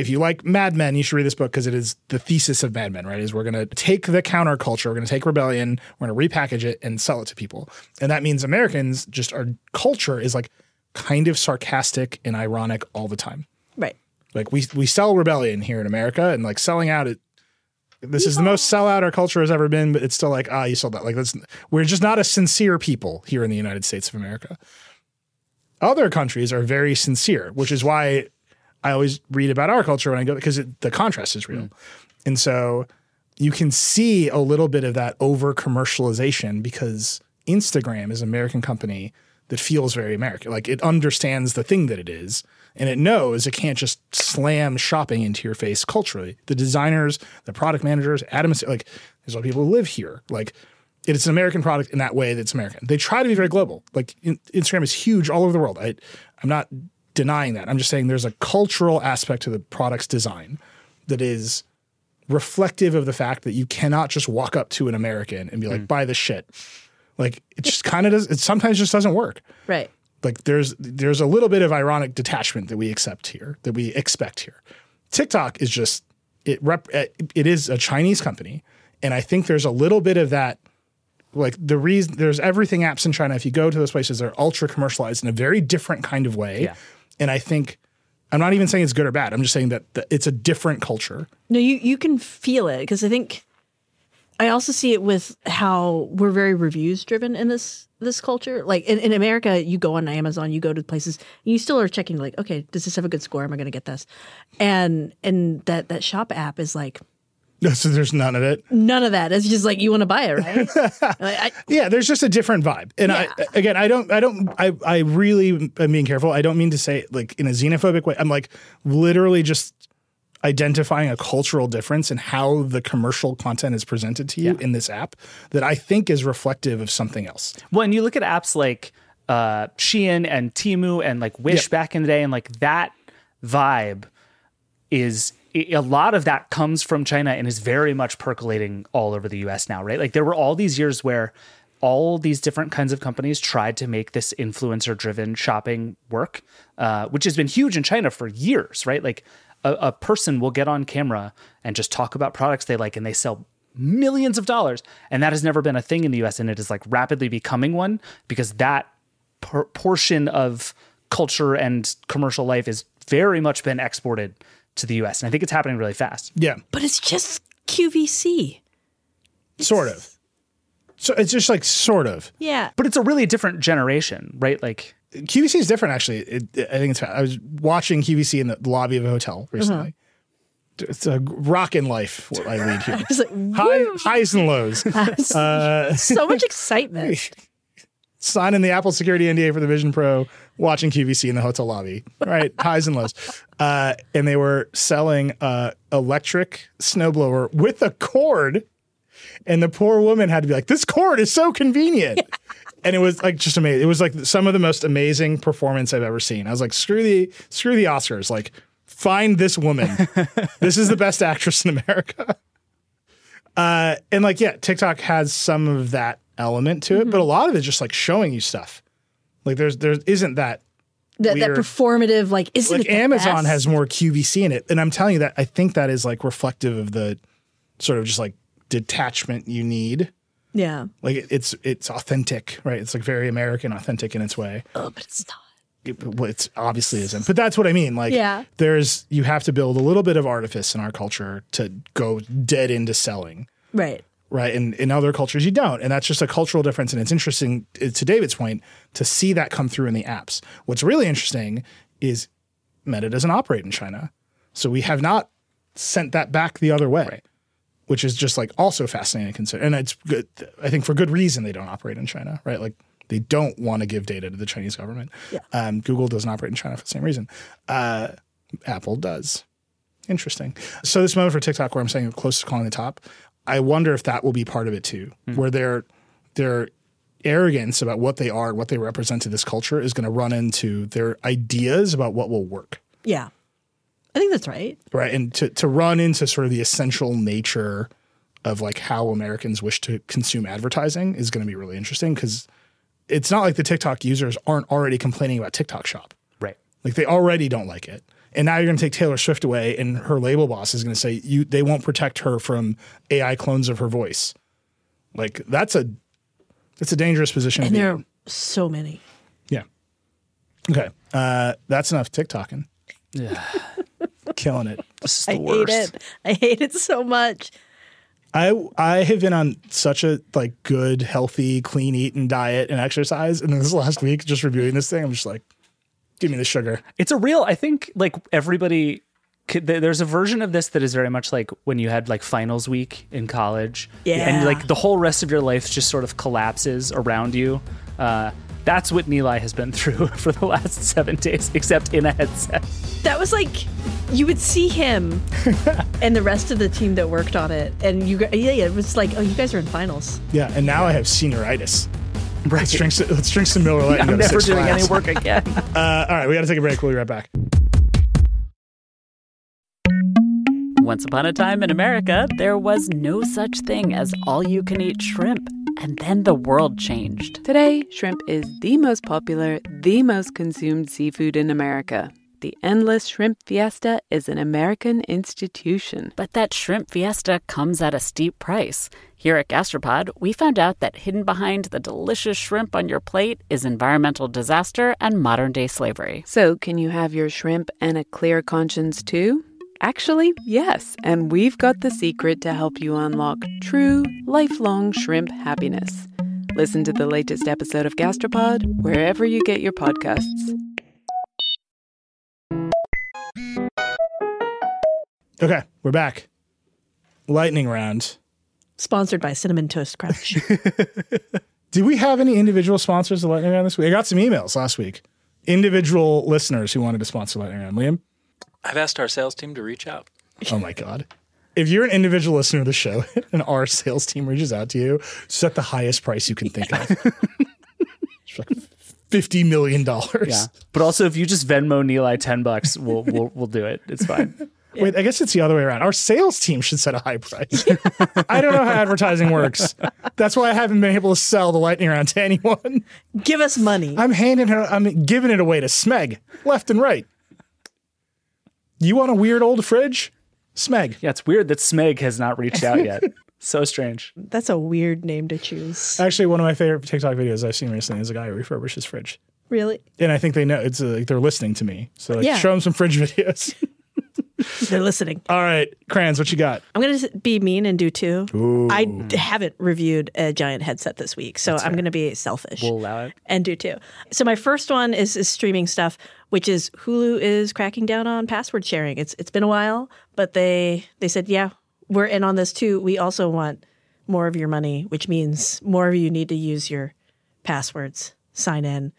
if you like Mad Men, you should read this book because it is the thesis of Mad Men, right? Is we're going to take the counterculture, we're going to take rebellion, we're going to repackage it and sell it to people. And that means Americans just our culture is like kind of sarcastic and ironic all the time. Right. Like we we sell rebellion here in America, and like selling out it. This is the most sellout our culture has ever been, but it's still like ah, you sold that. Like that's we're just not a sincere people here in the United States of America. Other countries are very sincere, which is why I always read about our culture when I go because the contrast is real, mm. and so you can see a little bit of that over commercialization because Instagram is an American company that feels very American. Like it understands the thing that it is and it knows it can't just slam shopping into your face culturally. The designers, the product managers, Adam, like there's a lot of people who live here. Like it's an American product in that way that's American. They try to be very global. Like Instagram is huge all over the world. I, I'm not denying that. I'm just saying there's a cultural aspect to the product's design that is reflective of the fact that you cannot just walk up to an American and be like, mm. buy this shit. Like it just kind of does. It sometimes just doesn't work. Right. Like there's there's a little bit of ironic detachment that we accept here, that we expect here. TikTok is just it rep it is a Chinese company, and I think there's a little bit of that. Like the reason there's everything apps in China. If you go to those places, they're ultra commercialized in a very different kind of way. Yeah. And I think I'm not even saying it's good or bad. I'm just saying that, that it's a different culture. No, you you can feel it because I think I also see it with how we're very reviews driven in this this culture. Like in, in America, you go on Amazon, you go to places, you still are checking like, okay, does this have a good score? Am I going to get this? And and that that shop app is like So there's none of it. none of that. It's just like you want to buy it, right? like, I, Yeah, there's just a different vibe. And I again, I don't I don't I I really am being careful. I don't mean to say it like in a xenophobic way. I'm like literally just identifying a cultural difference in how the commercial content is presented to you in this app that I think is reflective of something else. Well, and you look at apps like uh, Shein and Temu and like Wish Yep. back in the day, and like that vibe is a lot of that comes from China and is very much percolating all over the US now, right? Like there were all these years where all these different kinds of companies tried to make this influencer driven shopping work, uh, which has been huge in China for years, right? Like a, a person will get on camera and just talk about products they like and they sell millions of dollars. And that has never been a thing in the US. And it is like rapidly becoming one because that por- portion of culture and commercial life is very much been exported to the US. And I think it's happening really fast. Yeah, but it's just QVC. sort of. So it's just like sort of. Yeah. But it's a really different generation, right? Like, QVC is different, actually. It, I think it's. I was watching QVC in the lobby of a hotel recently. it's a rock rockin' life what I lead here. It's like, High, highs and lows. Uh, so much excitement. signing the Apple security NDA for the Vision Pro, watching QVC in the hotel lobby. Right, highs and lows. Uh, and they were selling uh, electric snowblower with a cord, and the poor woman had to be like, "This cord is so convenient." And it was like just amazing. It was like some of the most amazing performance I've ever seen. I was like, screw the screw the Oscars. Like, find this woman. this is the best actress in America. Uh, and like, yeah, TikTok has some of that element to it, but a lot of it's just like showing you stuff. Like, there's there isn't that That, that performative, like, isn't like Amazon best? has more QVC in it, and I'm telling you that I think that is like reflective of the sort of just like detachment you need. Yeah. Like it- it's it's authentic, right? It's like very American, authentic in its way. Oh, but it's not. It, well, it's obviously isn't, but that's what I mean. Like, Yeah. there's you have to build a little bit of artifice in our culture to go dead into selling. Right. Right? And in other cultures, you don't. And that's just a cultural difference. And it's interesting, uh, to David's point, to see that come through in the apps. What's really interesting is Meta doesn't operate in China. So we have not sent that back the other way, right. which is just like also fascinating to consider. And it's good. I think for good reason they don't operate in China, right? Like they don't want to give data to the Chinese government. Yeah. Um, Google doesn't operate in China for the same reason. Uh, Apple does. Interesting. So this moment for TikTok where I'm saying close to calling the top, I wonder if that will be part of it too, hmm. where their their arrogance about what they are, and what they represent to this culture is going to run into their ideas about what will work. Yeah. I think that's right. Right. And to, to run into sort of the essential nature of like how Americans wish to consume advertising is going to be really interesting because it's not like the TikTok users aren't already complaining about TikTok shop. Right. Like they already don't like it. And now you're going to take Taylor Swift away, and her label boss is going to say you they won't protect her from AI clones of her voice. Like that's a that's a dangerous position. And to be there in. are so many. yeah. Okay, uh, that's enough TikToking. Yeah. Killing it. This is the I worst. hate it. I hate it so much. I I have been on such a like good, healthy, clean eating diet and exercise, and then this last week just reviewing this thing, I'm just like, give me the sugar. It's a real. I think like everybody. could- There's a version of this that is very much like when you had like finals week in college, Yeah. and like the whole rest of your life just sort of collapses around you. Uh, that's what Nilay has been through for the last seven days, except in a headset. That was like you would see him and the rest of the team that worked on it, and you, gu- yeah, yeah, it was like, oh, you guys are in finals. Yeah, and now I have senioritis. Let's drink, some- let's drink some Miller Lite. I'm go to never Six doing Flags. any work again. Uh, all right, we got to take a break. We'll be right back. Once upon a time in America, there was no such thing as all you can eat shrimp. And then the world changed. Today, shrimp is the most popular, the most consumed seafood in America. The Endless Shrimp Fiesta is an American institution. But that shrimp fiesta comes at a steep price. Here at Gastropod, we found out that hidden behind the delicious shrimp on your plate is environmental disaster and modern day slavery. So, can you have your shrimp and a clear conscience too? Actually, yes, and we've got the secret to help you unlock true, lifelong shrimp happiness. Listen to the latest episode of Gastropod wherever you get your podcasts. Okay, we're back. Lightning round. Sponsored by Cinnamon Toast Crunch. Do we have any individual sponsors of Lightning Round this week? I got some emails last week. Individual listeners who wanted to sponsor Lightning Round. Liam? I've asked our sales team to reach out. Oh my God. If you're an individual listener of the show and our sales team reaches out to you, set the highest price you can think of. like Fifty million dollars. Yeah, but also if you just Venmo Nilay ten bucks, we'll we'll we'll do it. It's fine. Wait, I guess it's the other way around. Our sales team should set a high price. I don't know how advertising works. That's why I haven't been able to sell the lightning round to anyone. Give us money. I'm handing her, I'm giving it away to Smeg, left and right. You want a weird old fridge? Smeg. Yeah, it's weird that Smeg has not reached out yet. So strange. That's a weird name to choose. Actually, one of my favorite TikTok videos I've seen recently is a guy who refurbishes fridge. Really? And I think they know it's uh, like they're listening to me. So like, Yeah. show them some fridge videos. They're listening. All right, Cranz, what you got? I'm going to be mean and do two. I d- haven't reviewed a giant headset this week, so I'm going to be selfish We'll allow it. and do two. So my first one is, is streaming stuff, which is Hulu is cracking down on password sharing. It's it's been a while, but they they said, yeah, we're in on this too. We also want more of your money, which means more of you need to use your passwords, sign in.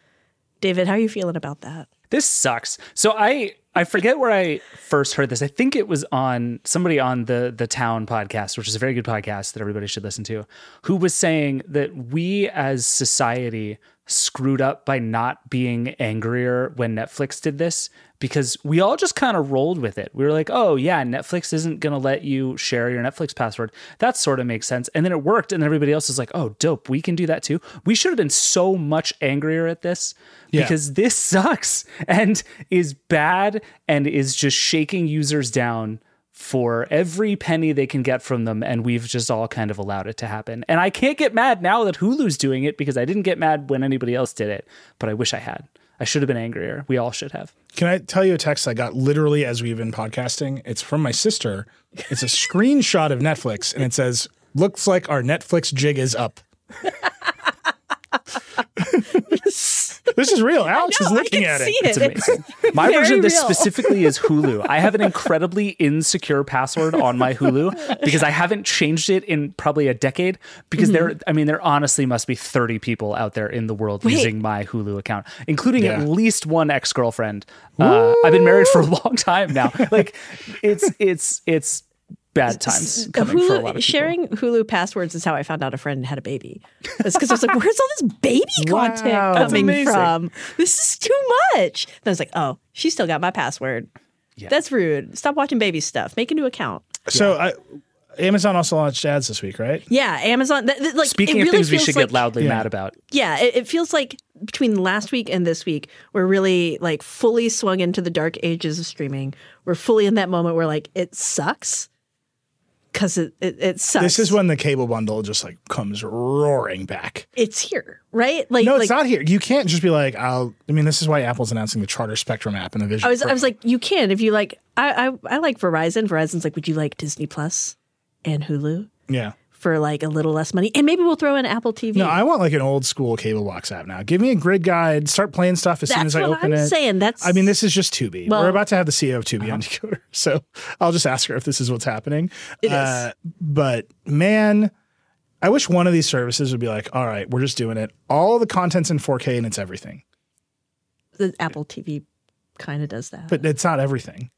David, how are you feeling about that? This sucks. So I I forget where I first heard this. I think it was on somebody on the the Town podcast, which is a very good podcast that everybody should listen to, who was saying that we as society screwed up by not being angrier when Netflix did this because we all just kind of rolled with it. We were like, "Oh yeah, Netflix isn't going to let you share your Netflix password." That sort of makes sense. And then it worked and everybody else is like, "Oh, dope, we can do that too." We should have been so much angrier at this Yeah. because this sucks and is bad and is just shaking users down for every penny they can get from them and we've just all kind of allowed it to happen and i can't get mad now that hulu's doing it because i didn't get mad when anybody else did it but i wish i had i should have been angrier we all should have Can I tell you a text I got literally as we've been podcasting? It's from my sister. It's a screenshot of Netflix and it says, Looks like our Netflix jig is up. this is real. Alex know, is I looking can at see it. it's amazing my very version of this real. specifically is hulu i have an incredibly insecure password on my hulu because i haven't changed it in probably a decade because there i mean there honestly must be 30 people out there in the world Wait. using my hulu account including Yeah. at least one ex-girlfriend uh, i've been married for a long time now like it's it's it's bad times coming for a lot of people. sharing Hulu passwords is how I found out a friend had a baby. It's because I was like, "Where's all this baby content Wow. Coming from? This is too much." Then I was like, "Oh, she still got my password. That's rude. Stop watching baby stuff. Make a new account." So I, Amazon also launched ads this week, right? Yeah, Amazon. Th- th- like speaking it of things we should like, get loudly Yeah. mad about Yeah, it, it feels like between last week and this week, we're really like fully swung into the dark ages of streaming. We're fully in that moment where like it sucks because it, it it sucks. This is when the cable bundle just like comes roaring back. it's here, right? Like No, like, it's not here. You can't just be like, I'll. I mean, this is why Apple's announcing the Charter Spectrum app and the Vision. I was Pro. I was like, you can if you like. I I, I like Verizon. Verizon's like, would you like Disney Plus and Hulu yeah. For like a little less money? And maybe we'll throw in Apple TV. No, I want like an old school cable box app now. Give me a grid guide. Start playing stuff as soon That's as I what open I'm it. saying. That's I mean, this is just Tubi. Well- We're about to have the CEO of Tubi on Decoder, so I'll just ask her if this is what's happening. It is. Uh, but man, I wish one of these services would be like, all right, we're just doing it. All the content's in 4K and it's everything, the Apple TV kind of does that. but it's not everything.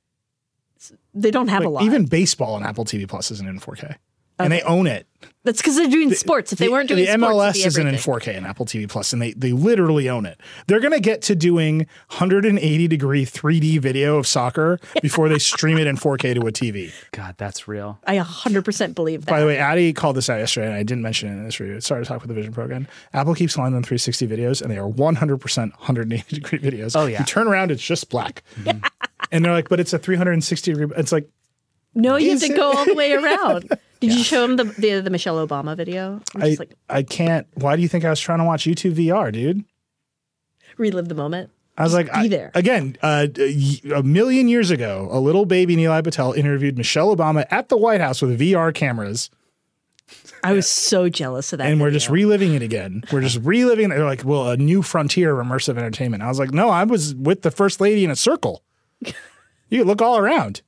they don't have a lot. even baseball on Apple TV Plus isn't in 4K, and they own it. That's because they're doing sports. If they The- weren't doing sports, the sports, MLS it'd be isn't in 4K and Apple TV Plus, and they they literally own it. They're gonna get to doing 180 degree 3D video of soccer before they stream it in 4K to a TV. god that's real I 100% believe that. By the way, Addy called this out yesterday, and I didn't mention it in this review. Sorry to talk with the Vision Pro again. Apple keeps calling them 360 videos, and they are 100% 180 degree videos. Oh, yeah. You turn around, it's just black. Mm-hmm. and they're like, but it's a 360 degree. It's like, no, you have to go all the way around. Did you show him the, the the Michelle Obama video? I'm I, like I can't. Why do you think I was trying to watch YouTube VR, dude? relive the moment. I was like, be I- there. again, uh, a a million years ago, a little baby Nilay Patel interviewed Michelle Obama at the White House with VR cameras, I was so jealous of that. and we're just reliving it again. We're just reliving. it. They're like, well, a new frontier of immersive entertainment. I was like, no, I was with the first lady in a circle. You look all around.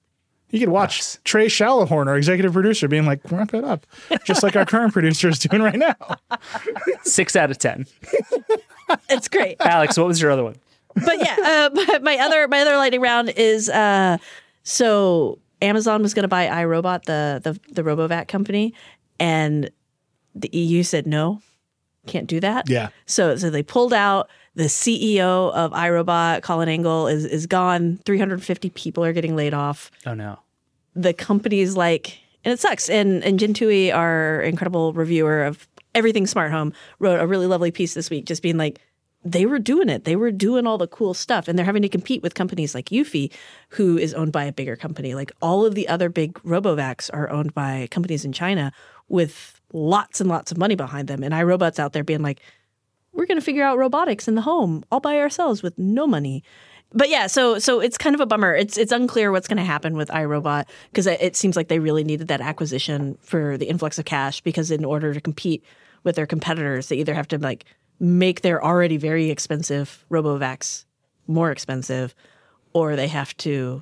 You could watch Trey Shallahorn, our executive producer, being like, wrap it up, just like our current producer is doing right now. six out of ten it's great. alex what was your other one but yeah, uh, my other my other lightning round is uh, so Amazon was going to buy iRobot, the the the RoboVac company, and the EU said no, can't do that. Yeah. So so they pulled out. The CEO of iRobot, Colin Angle, is is gone. Three hundred fifty people are getting laid off. oh no The company's like, and it sucks. And and Jen Tuohy, our incredible reviewer of everything smart home, wrote a really lovely piece this week, just being like, they were doing it. They were doing all the cool stuff, and they're having to compete with companies like Eufy, who is owned by a bigger company. Like all of the other big RoboVacs are owned by companies in China with lots and lots of money behind them. And iRobot's out there being like, we're going to figure out robotics in the home all by ourselves with no money. but yeah, so so it's kind of a bummer. It's it's unclear what's going to happen with iRobot because it, seems like they really needed that acquisition for the influx of cash. Because in order to compete with their competitors, they either have to like make their already very expensive RoboVacs more expensive, or they have to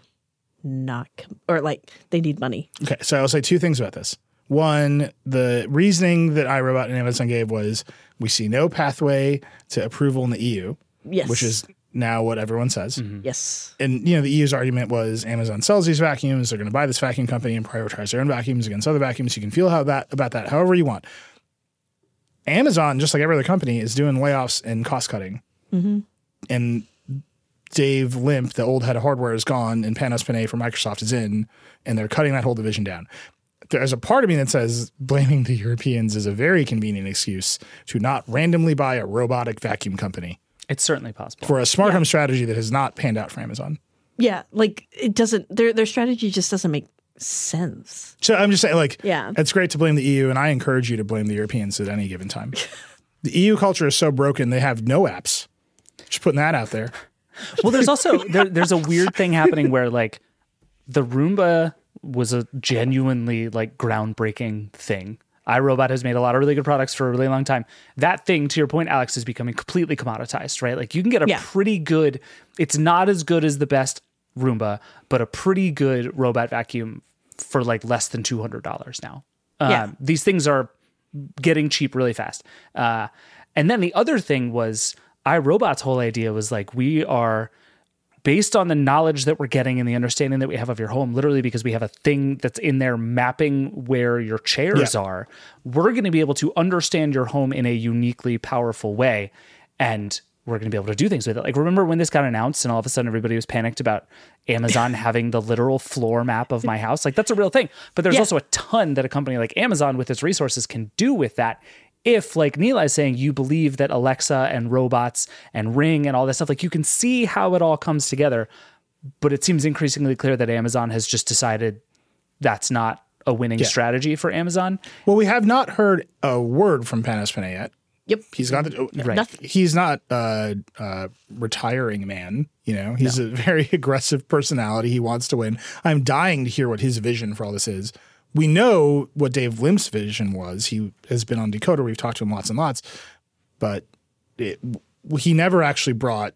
not com- or like they need money. Okay, so I'll say two things about this. One, the reasoning that iRobot and Amazon gave was we see no pathway to approval in the EU, Yes, which is now what everyone says. Mm-hmm. yes, And you know, the EU's argument was Amazon sells these vacuums, they're going to buy this vacuum company and prioritize their own vacuums against other vacuums. You can feel how that about that however you want. Amazon, just like every other company, is doing layoffs and cost cutting. Mm-hmm. And Dave Limp, the old head of hardware, is gone, and Panos Panay from Microsoft is in, and they're cutting that whole division down. There's a part of me that says blaming the Europeans is a very convenient excuse to not randomly buy a robotic vacuum company It's certainly possible. for a smart home strategy that has not panned out for Amazon. yeah. Like it doesn't. Their their strategy just doesn't make sense. So I'm just saying, like, Yeah. it's great to blame the EU, and I encourage you to blame the Europeans at any given time. the EU culture is so broken; they have no apps. Just putting that out there. well, there's also there, there's a weird thing happening where like the Roomba was a genuinely like groundbreaking thing. iRobot has made a lot of really good products for a really long time. That thing, to your point, Alex, is becoming completely commoditized, right? Like you can get a Yeah. pretty good. It's not as good as the best Roomba, but a pretty good robot vacuum for like less than two hundred dollars now. Um, Yeah. These things are getting cheap really fast. Uh, and then the other thing was iRobot's whole idea was like we are based on the knowledge that we're getting and the understanding that we have of your home, literally because we have a thing that's in there mapping where your chairs Yeah. are, we're going to be able to understand your home in a uniquely powerful way. And we're going to be able to do things with it. Like, remember when this got announced and all of a sudden everybody was panicked about Amazon having the literal floor map of my house? Like, that's a real thing. But there's Yeah. also a ton that a company like Amazon with its resources can do with that. If, like Nilay is saying, you believe that Alexa and robots and Ring and all that stuff, like you can see how it all comes together. But it seems increasingly clear that Amazon has just decided that's not a winning strategy for Amazon. Well, we have not heard a word from Panos Panay yet. Yep. He's got the oh, Right. Nothing. He's not a, a retiring man. You know, he's a very aggressive personality. He wants to win. I'm dying to hear what his vision for all this is. We know what Dave Limp's vision was. He has been on Decoder. We've talked to him lots and lots, but it, he never actually brought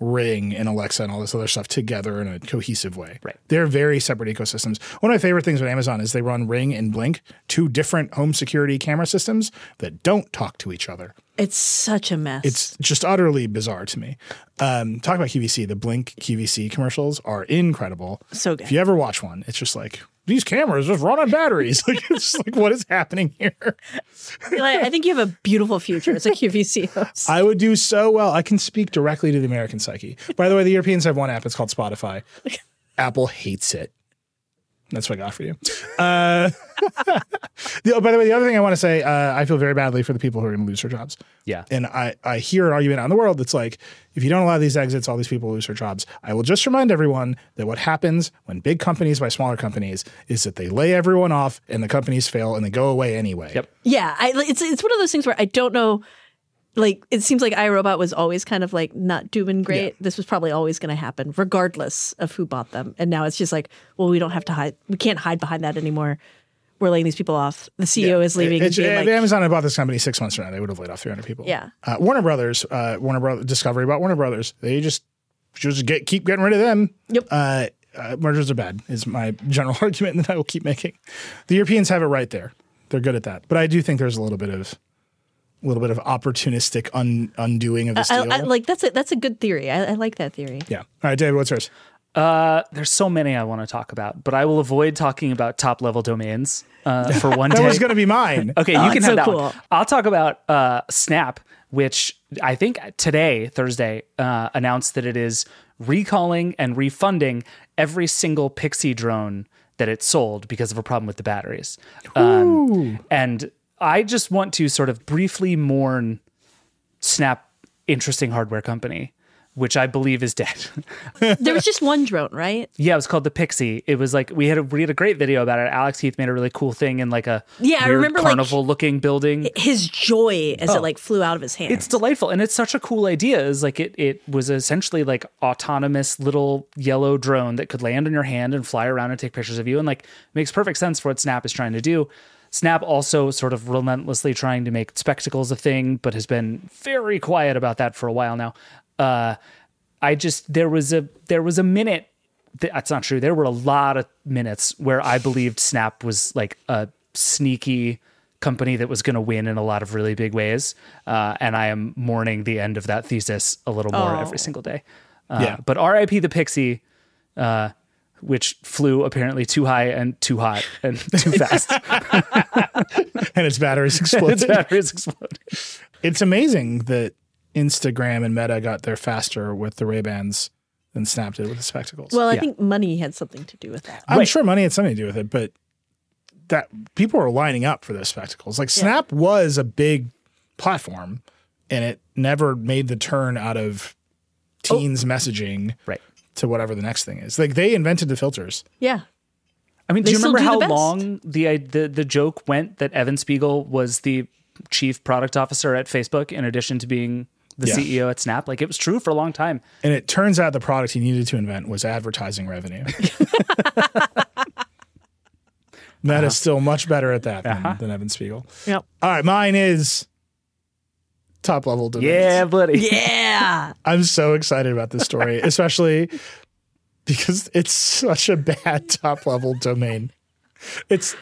Ring and Alexa and all this other stuff together in a cohesive way. Right. They're very separate ecosystems. One of my favorite things with Amazon is they run Ring and Blink, two different home security camera systems that don't talk to each other. It's such a mess. It's just utterly bizarre to me. Um, talk about QVC. The Blink QVC commercials are incredible. So good. If you ever watch one, it's just like these cameras just run on batteries. like it's just like what is happening here? I think you have a beautiful future as a QVC host. I would do so well. I can speak directly to the American psyche. By the way, the Europeans have one app. It's called Spotify. Apple hates it. That's what I got for you. Uh, the, oh, by the way, the other thing I want to say, uh, I feel very badly for the people who are going to lose their jobs. Yeah. And I, I hear an argument out in the world that's like, if you don't allow these exits, all these people lose their jobs. I will just remind everyone that what happens when big companies buy smaller companies is that they lay everyone off and the companies fail and they go away anyway. Yep. Yeah, I, it's it's one of those things where I don't know. Like it seems like iRobot was always kind of like not doing great. This was probably always going to happen, regardless of who bought them. And now it's just like, well, we don't have to hide. We can't hide behind that anymore. We're laying these people off. The CEO is leaving. It- being if like, Amazon had bought this company six months from now, they would have laid off 300 people. Yeah. Uh, Warner Brothers, uh, Warner Brothers, Discovery bought Warner Brothers. They just just get keep getting rid of them. Yep. Uh, uh, mergers are bad. Is my general argument that I will keep making. The Europeans have it right there. They're good at that. But I do think there's a little bit of little bit of opportunistic un, undoing of this I, deal. I, like that's a that's a good theory. I, I like that theory. yeah. All right, David, what's yours? Uh, there's so many I want to talk about, but I will avoid talking about top level domains uh, for one That day. was going to be mine. Okay, you Oh, can have so that cool. one. I'll talk about uh, Snap, which I think today, Thursday, uh, announced that it is recalling and refunding every single Pixy drone that it sold because of a problem with the batteries. Um, and I just want to sort of briefly mourn Snap, interesting hardware company, which I believe is dead. there was just one drone, right? yeah, it was called the Pixy. It was like we had a we had a great video about it. Alex Heath made a really cool thing in like a Yeah, I remember, like, carnival looking building. His joy as Oh. it like flew out of his hand. It's delightful, and it's such a cool idea. Is like it it was essentially like autonomous little yellow drone that could land on your hand and fly around and take pictures of you, and like makes perfect sense for what Snap is trying to do. Snap also sort of relentlessly trying to make spectacles a thing, but has been very quiet about that for a while now. Uh, I just there was a there was a minute th- that's not true. There were a lot of minutes where I believed Snap was like a sneaky company that was going to win in a lot of really big ways, uh, and I am mourning the end of that thesis a little more Oh. every single day. Uh, Yeah. But R.I.P. the Pixy, uh, which flew apparently too high and too hot and too fast. and its batteries exploded. its batteries exploded. It's amazing that Instagram and Meta got there faster with the Ray Bans than Snap did with the spectacles. well, I yeah. think money had something to do with that. I'm Right. sure money had something to do with it, but that people were lining up for those spectacles. Like Snap was a big platform, and it never made the turn out of oh. teens messaging Right. To whatever the next thing is. Like they invented the filters. Yeah. I mean, They do you remember do how the long the, the the joke went that Evan Spiegel was the chief product officer at Facebook in addition to being the Yeah. CEO at Snap? Like it was true for a long time. And it turns out the product he needed to invent was advertising revenue. That is still much better at that than, than Evan Spiegel. Yep. All right, mine is top level domains. Yeah, buddy. Yeah. I'm so excited about this story, especially because it's such a bad top level domain. It's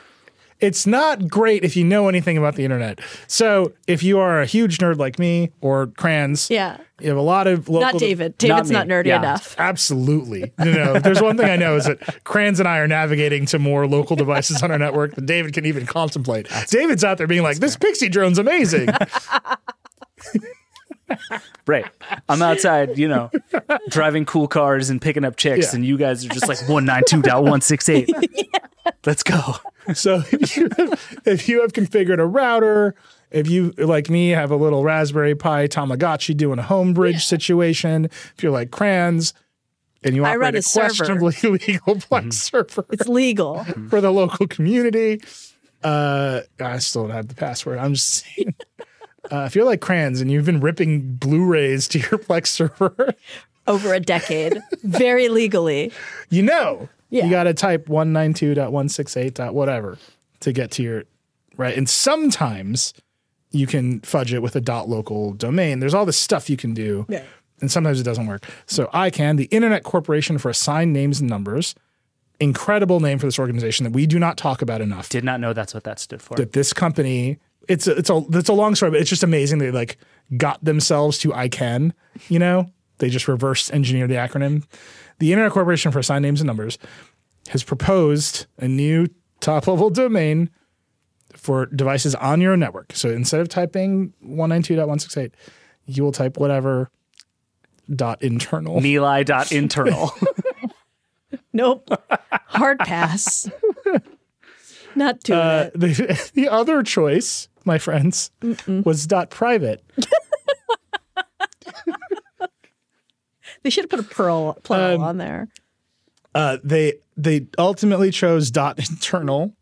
it's not great if you know anything about the internet. So if you are a huge nerd like me or Cranz, Yeah. you have a lot of local. Not David. David's me. not, nerdy Yeah. enough. Absolutely. No, no. There's one thing I know is that Cranz and I are navigating to more local devices on our network than David can even contemplate. David's out there being like, this pixy drone's amazing. Right. I'm outside, you know, driving cool cars and picking up chicks, Yeah. and you guys are just like 192.168. Let's go. So if you, if you have configured a router, if you like me have a little Raspberry Pi Tamagotchi doing a home bridge situation, if you're like Cranz and you I operate run a a questionably legal Plex server It's legal. for the local community, uh, I still don't have the password. I'm just saying. Uh, if you're like Cranz and you've been ripping Blu-rays to your Plex server, Over a decade. Very legally. you know Yeah. you got to type 192.168. whatever to get to your right and sometimes you can fudge it with a dot local domain there's all this stuff you can do Yeah. and sometimes it doesn't work so icann the internet corporation for assigned names and numbers incredible name for this organization that we do not talk about enough Did not know that's what that stood for. that this company it's a, it's a it's a long story but it's just amazing they like got themselves to I can. you know they just reverse engineered the acronym the internet corporation for assigned names and numbers has proposed a new top level domain for devices on your network so instead of typing 192.168 you will type whatever dot internal Nilay.internal. Nope. Hard pass. Not doing uh, it. the, the other choice my friends was dot private They should have put a pearl Um, on there. Uh, they they ultimately chose dot internal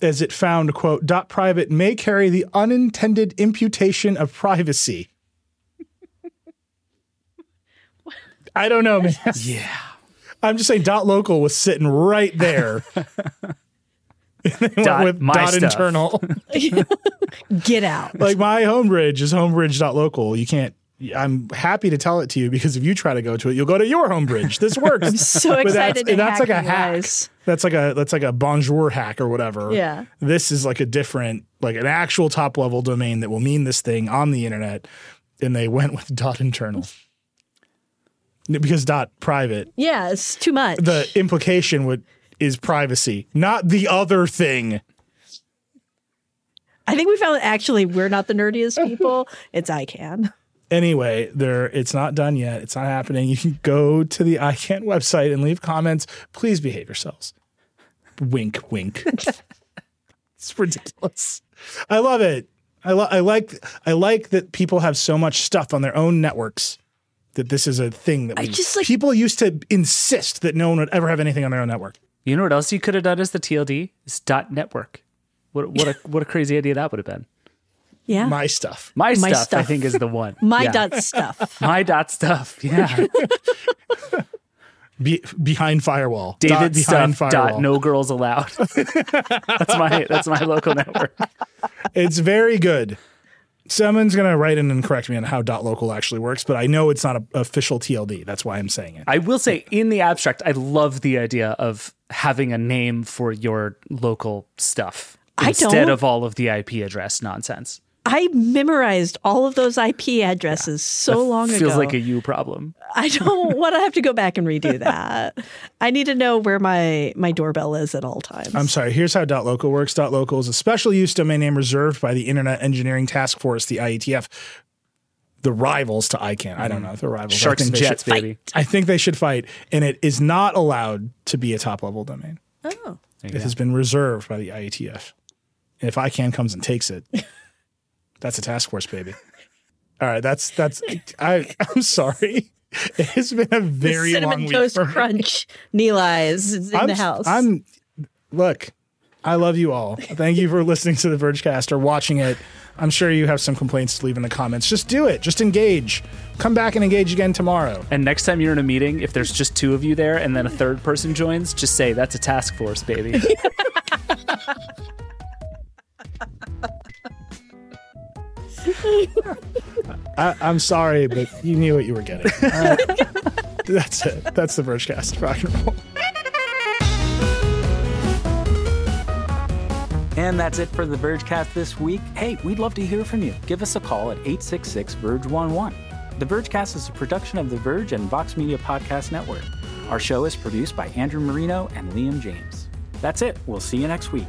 as it found quote dot private may carry the unintended imputation of privacy. I don't know, man. yeah. I'm just saying dot local was sitting right there. they went Dot with my dot stuff. internal. Get out. like my home bridge is homebridge.local. You can't I'm happy to tell it to you because if you try to go to it, you'll go to your home bridge. This works. I'm so excited to that's hack like a hack. guys. That's like a that's like a bonjour hack or whatever. Yeah. This is like a different, like an actual top level domain that will mean this thing on the internet. And they went with dot internal. Because dot private, Yeah, it's too much. the implication would is privacy, not the other thing. I think we found that actually we're not the nerdiest people. it's ICANN. Anyway, there it's not done yet. It's not happening. You can go to the ICANN website and leave comments. Please behave yourselves. Wink, wink. it's ridiculous. I love it. I, li- I like I like that people have so much stuff on their own networks that this is a thing that I just, like- people used to insist that no one would ever have anything on their own network. You know what else you could have done as the TLD? Is dot network. What what a what a crazy idea that would have been. Yeah. My stuff. My, My stuff, I think is the one. My Yeah. dot stuff. My dot stuff. Yeah. Be, behind firewall. Dot David behind stuff dot no girls allowed. that's my that's my local network. It's very good. Someone's gonna write in and correct me on how dot local actually works, but I know it's not an official TLD. That's why I'm saying it. I will say in the abstract, I love the idea of having a name for your local stuff instead of all of the IP address nonsense. I memorized all of those IP addresses so long Feels ago. Feels like a you problem. I don't want to have to go back and redo that. I need to know where my my doorbell is at all times. I'm sorry. Here's how dot .local works. Dot .local is a special use domain name reserved by the Internet Engineering Task Force, the IETF, the rivals to ICANN. I don't mm-hmm. know if they're rivals. I Sharks and jets, should- baby. I think they should fight, and it is not allowed to be a top level domain. oh, It has been reserved by the IETF. And if ICANN comes and takes it, that's a task force, baby. All right, that's that's. I I'm sorry. It has been a very the long cinnamon week toast for crunch Nilay's is in I'm, the house. I'm look. I love you all. Thank you for listening to the Vergecast or watching it. I'm sure you have some complaints to leave in the comments. Just do it. Just engage. Come back and engage again tomorrow. And next time you're in a meeting, if there's just two of you there and then a third person joins, just say that's a task force, baby. I, I'm sorry, but you knew what you were getting. All right. That's it. That's the Vergecast. Rock and roll. And that's it for the Vergecast this week. Hey, we'd love to hear from you. Give us a call at 866 Verge 11. The Vergecast is a production of The Verge and Vox Media Podcast Network. Our show is produced by Andrew Marino and Liam James. That's it. We'll see you next week.